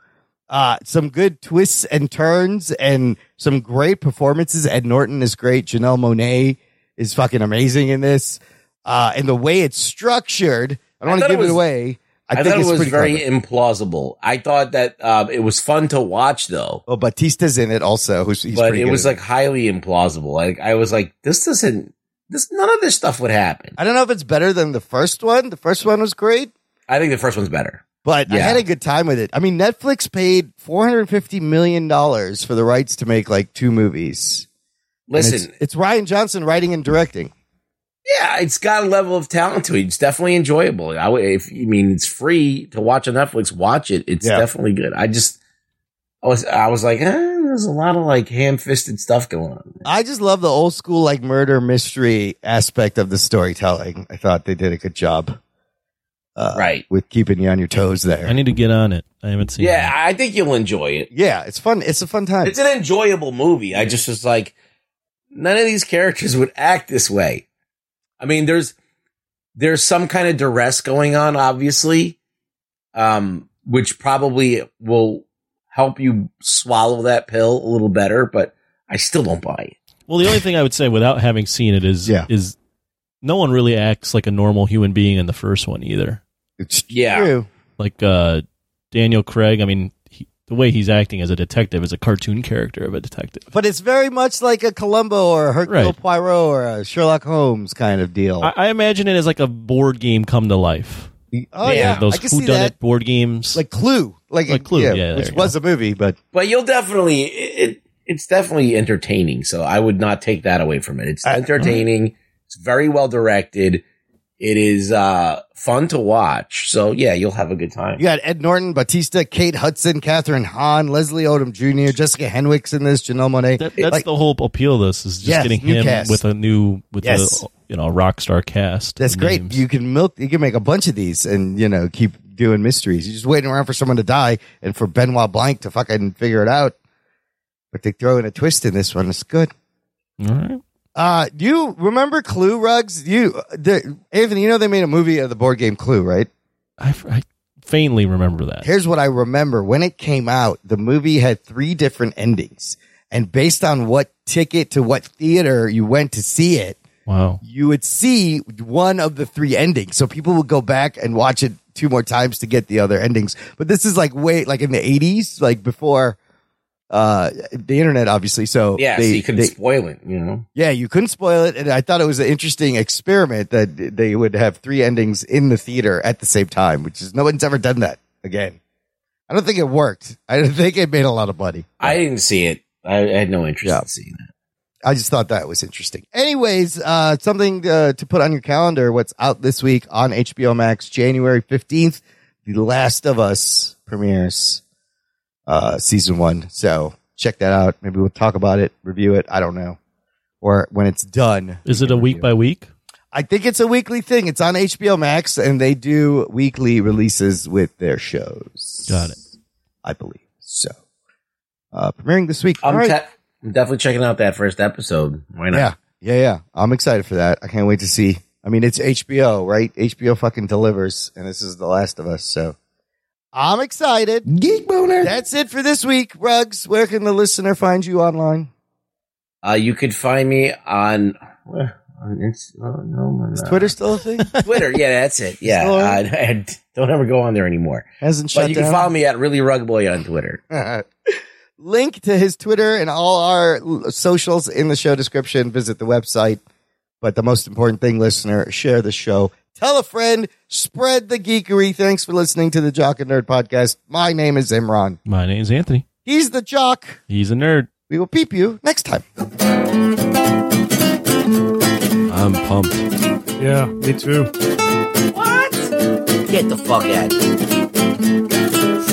Uh, some good twists and turns and some great performances. Ed Norton is great. Janelle Monáe is fucking amazing in this. Uh, and the way it's structured, I don't want to thought it give it, away. I, I, think thought it was very clever. implausible. I thought that uh, it was fun to watch though, Well, Bautista's in it also. Who's, he's but it was like highly implausible. Like I was like, this doesn't. This none of this stuff would happen. I don't know if it's better than the first one. The first one was great. I think the first one's better. But I had a good time with it. I mean, Netflix paid four hundred fifty million dollars for the rights to make like two movies. Listen, it's, it's Rian Johnson writing and directing. Yeah, it's got a level of talent to it. It's definitely enjoyable. I would, if you mean it's free to watch on Netflix, watch it. It's Yeah. definitely good. I just, I was, I was like, eh, there's a lot of like ham fisted stuff going on. I just love the old school like murder mystery aspect of the storytelling. I thought they did a good job, uh, Right. with keeping you on your toes there. I need to get on it. I haven't seen Yeah, I think you'll enjoy it. yeah, it's fun. It's a fun time. It's an enjoyable movie. I just was like, none of these characters would act this way. I mean, there's there's some kind of duress going on, obviously, um, which probably will help you swallow that pill a little better. But I still don't buy it. Well, the only thing I would say without having seen it is Yeah. is no one really acts like a normal human being in the first one either. It's Yeah. true. Like uh, Daniel Craig, I mean, he, the way he's acting as a detective is a cartoon character of a detective. But it's very much like a Columbo or a Hercule Right. Poirot or a Sherlock Holmes kind of deal. I, I imagine it as like a board game come to life. oh Yeah. yeah, Those I can who see done that. it board games. Like Clue, like, Like Clue, yeah, there which you was a movie, but But you'll definitely it. it it's definitely entertaining. So I would not take that away from it. It's I- entertaining. It's very well directed. It is uh fun to watch. So yeah, you'll have a good time. you got Ed Norton, Bautista, Kate Hudson, Kathryn Hahn, Leslie Odom Jr., Jessica Henwick's in this, Janelle Monáe. That, that's Like, the whole appeal of this is just Yes, getting him cast. with a new with Yes. a you know rock star cast. that's great. names. You can milk, you can make a bunch of these, and you know keep doing mysteries. You're just waiting around for someone to die and for Benoit Blanc to fucking figure it out. But they throw in a twist in this one. It's good. All right. Uh, do you remember Clue rugs? You, the, Anthony, you know they made a movie of the board game Clue, right? I, I faintly remember that. Here's what I remember. When it came out, the movie had three different endings. And based on what ticket to what theater you went to see it, Wow. you would see one of the three endings. So people would go back and watch it two more times to get the other endings. But this is like way, like in the 80s, like before, uh, the internet, obviously. So Yeah, they- so you couldn't they- spoil it, you know. yeah, you couldn't spoil it. And I thought it was an interesting experiment that they would have three endings in the theater at the same time, which is no one's ever done that again. I don't think it worked. I don't think it made a lot of money. I didn't see it. I, I had no interest in seeing that. I just thought that was interesting. Anyways, uh, something uh, to put on your calendar. What's out this week on HBO Max, January 15th, The Last of Us premieres, uh, season one. So check that out. Maybe we'll talk about it, review it. I don't know. Or when it's done. Is it a week by week? I think it's a weekly thing. It's on HBO Max and they do weekly releases with their shows. Got it. I believe. So, uh, premiering this week. I'm, All right. te- I'm definitely checking out that first episode. Why not? Yeah, yeah, yeah. I'm excited for that. I can't wait to see. I mean, it's HBO, right? HBO fucking delivers, and this is The Last of Us. So I'm excited. Geek boner. That's it for this week. Rugs, where can the listener find you online? Uh, you could find me on where on Inst- oh, no, Is. Twitter still a thing? Twitter. Yeah, that's it. Yeah, Still uh. I don't ever go on there anymore. Hasn't But shut you down. can follow me at really rug boy on Twitter. Link to his Twitter and all our socials in the show description. Visit the website. But the most important thing, listener, share the show. Tell a friend, spread the geekery. Thanks for listening to the Jock and Nerd podcast. My name is Imran. My name is Anthony. He's the jock. He's a nerd. We will peep you next time. I'm pumped. Yeah, me too. What? Get the fuck out.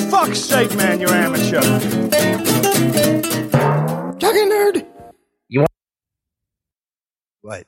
Fuck's sake, man, you're amateur. Jock and Nerd. You want? What?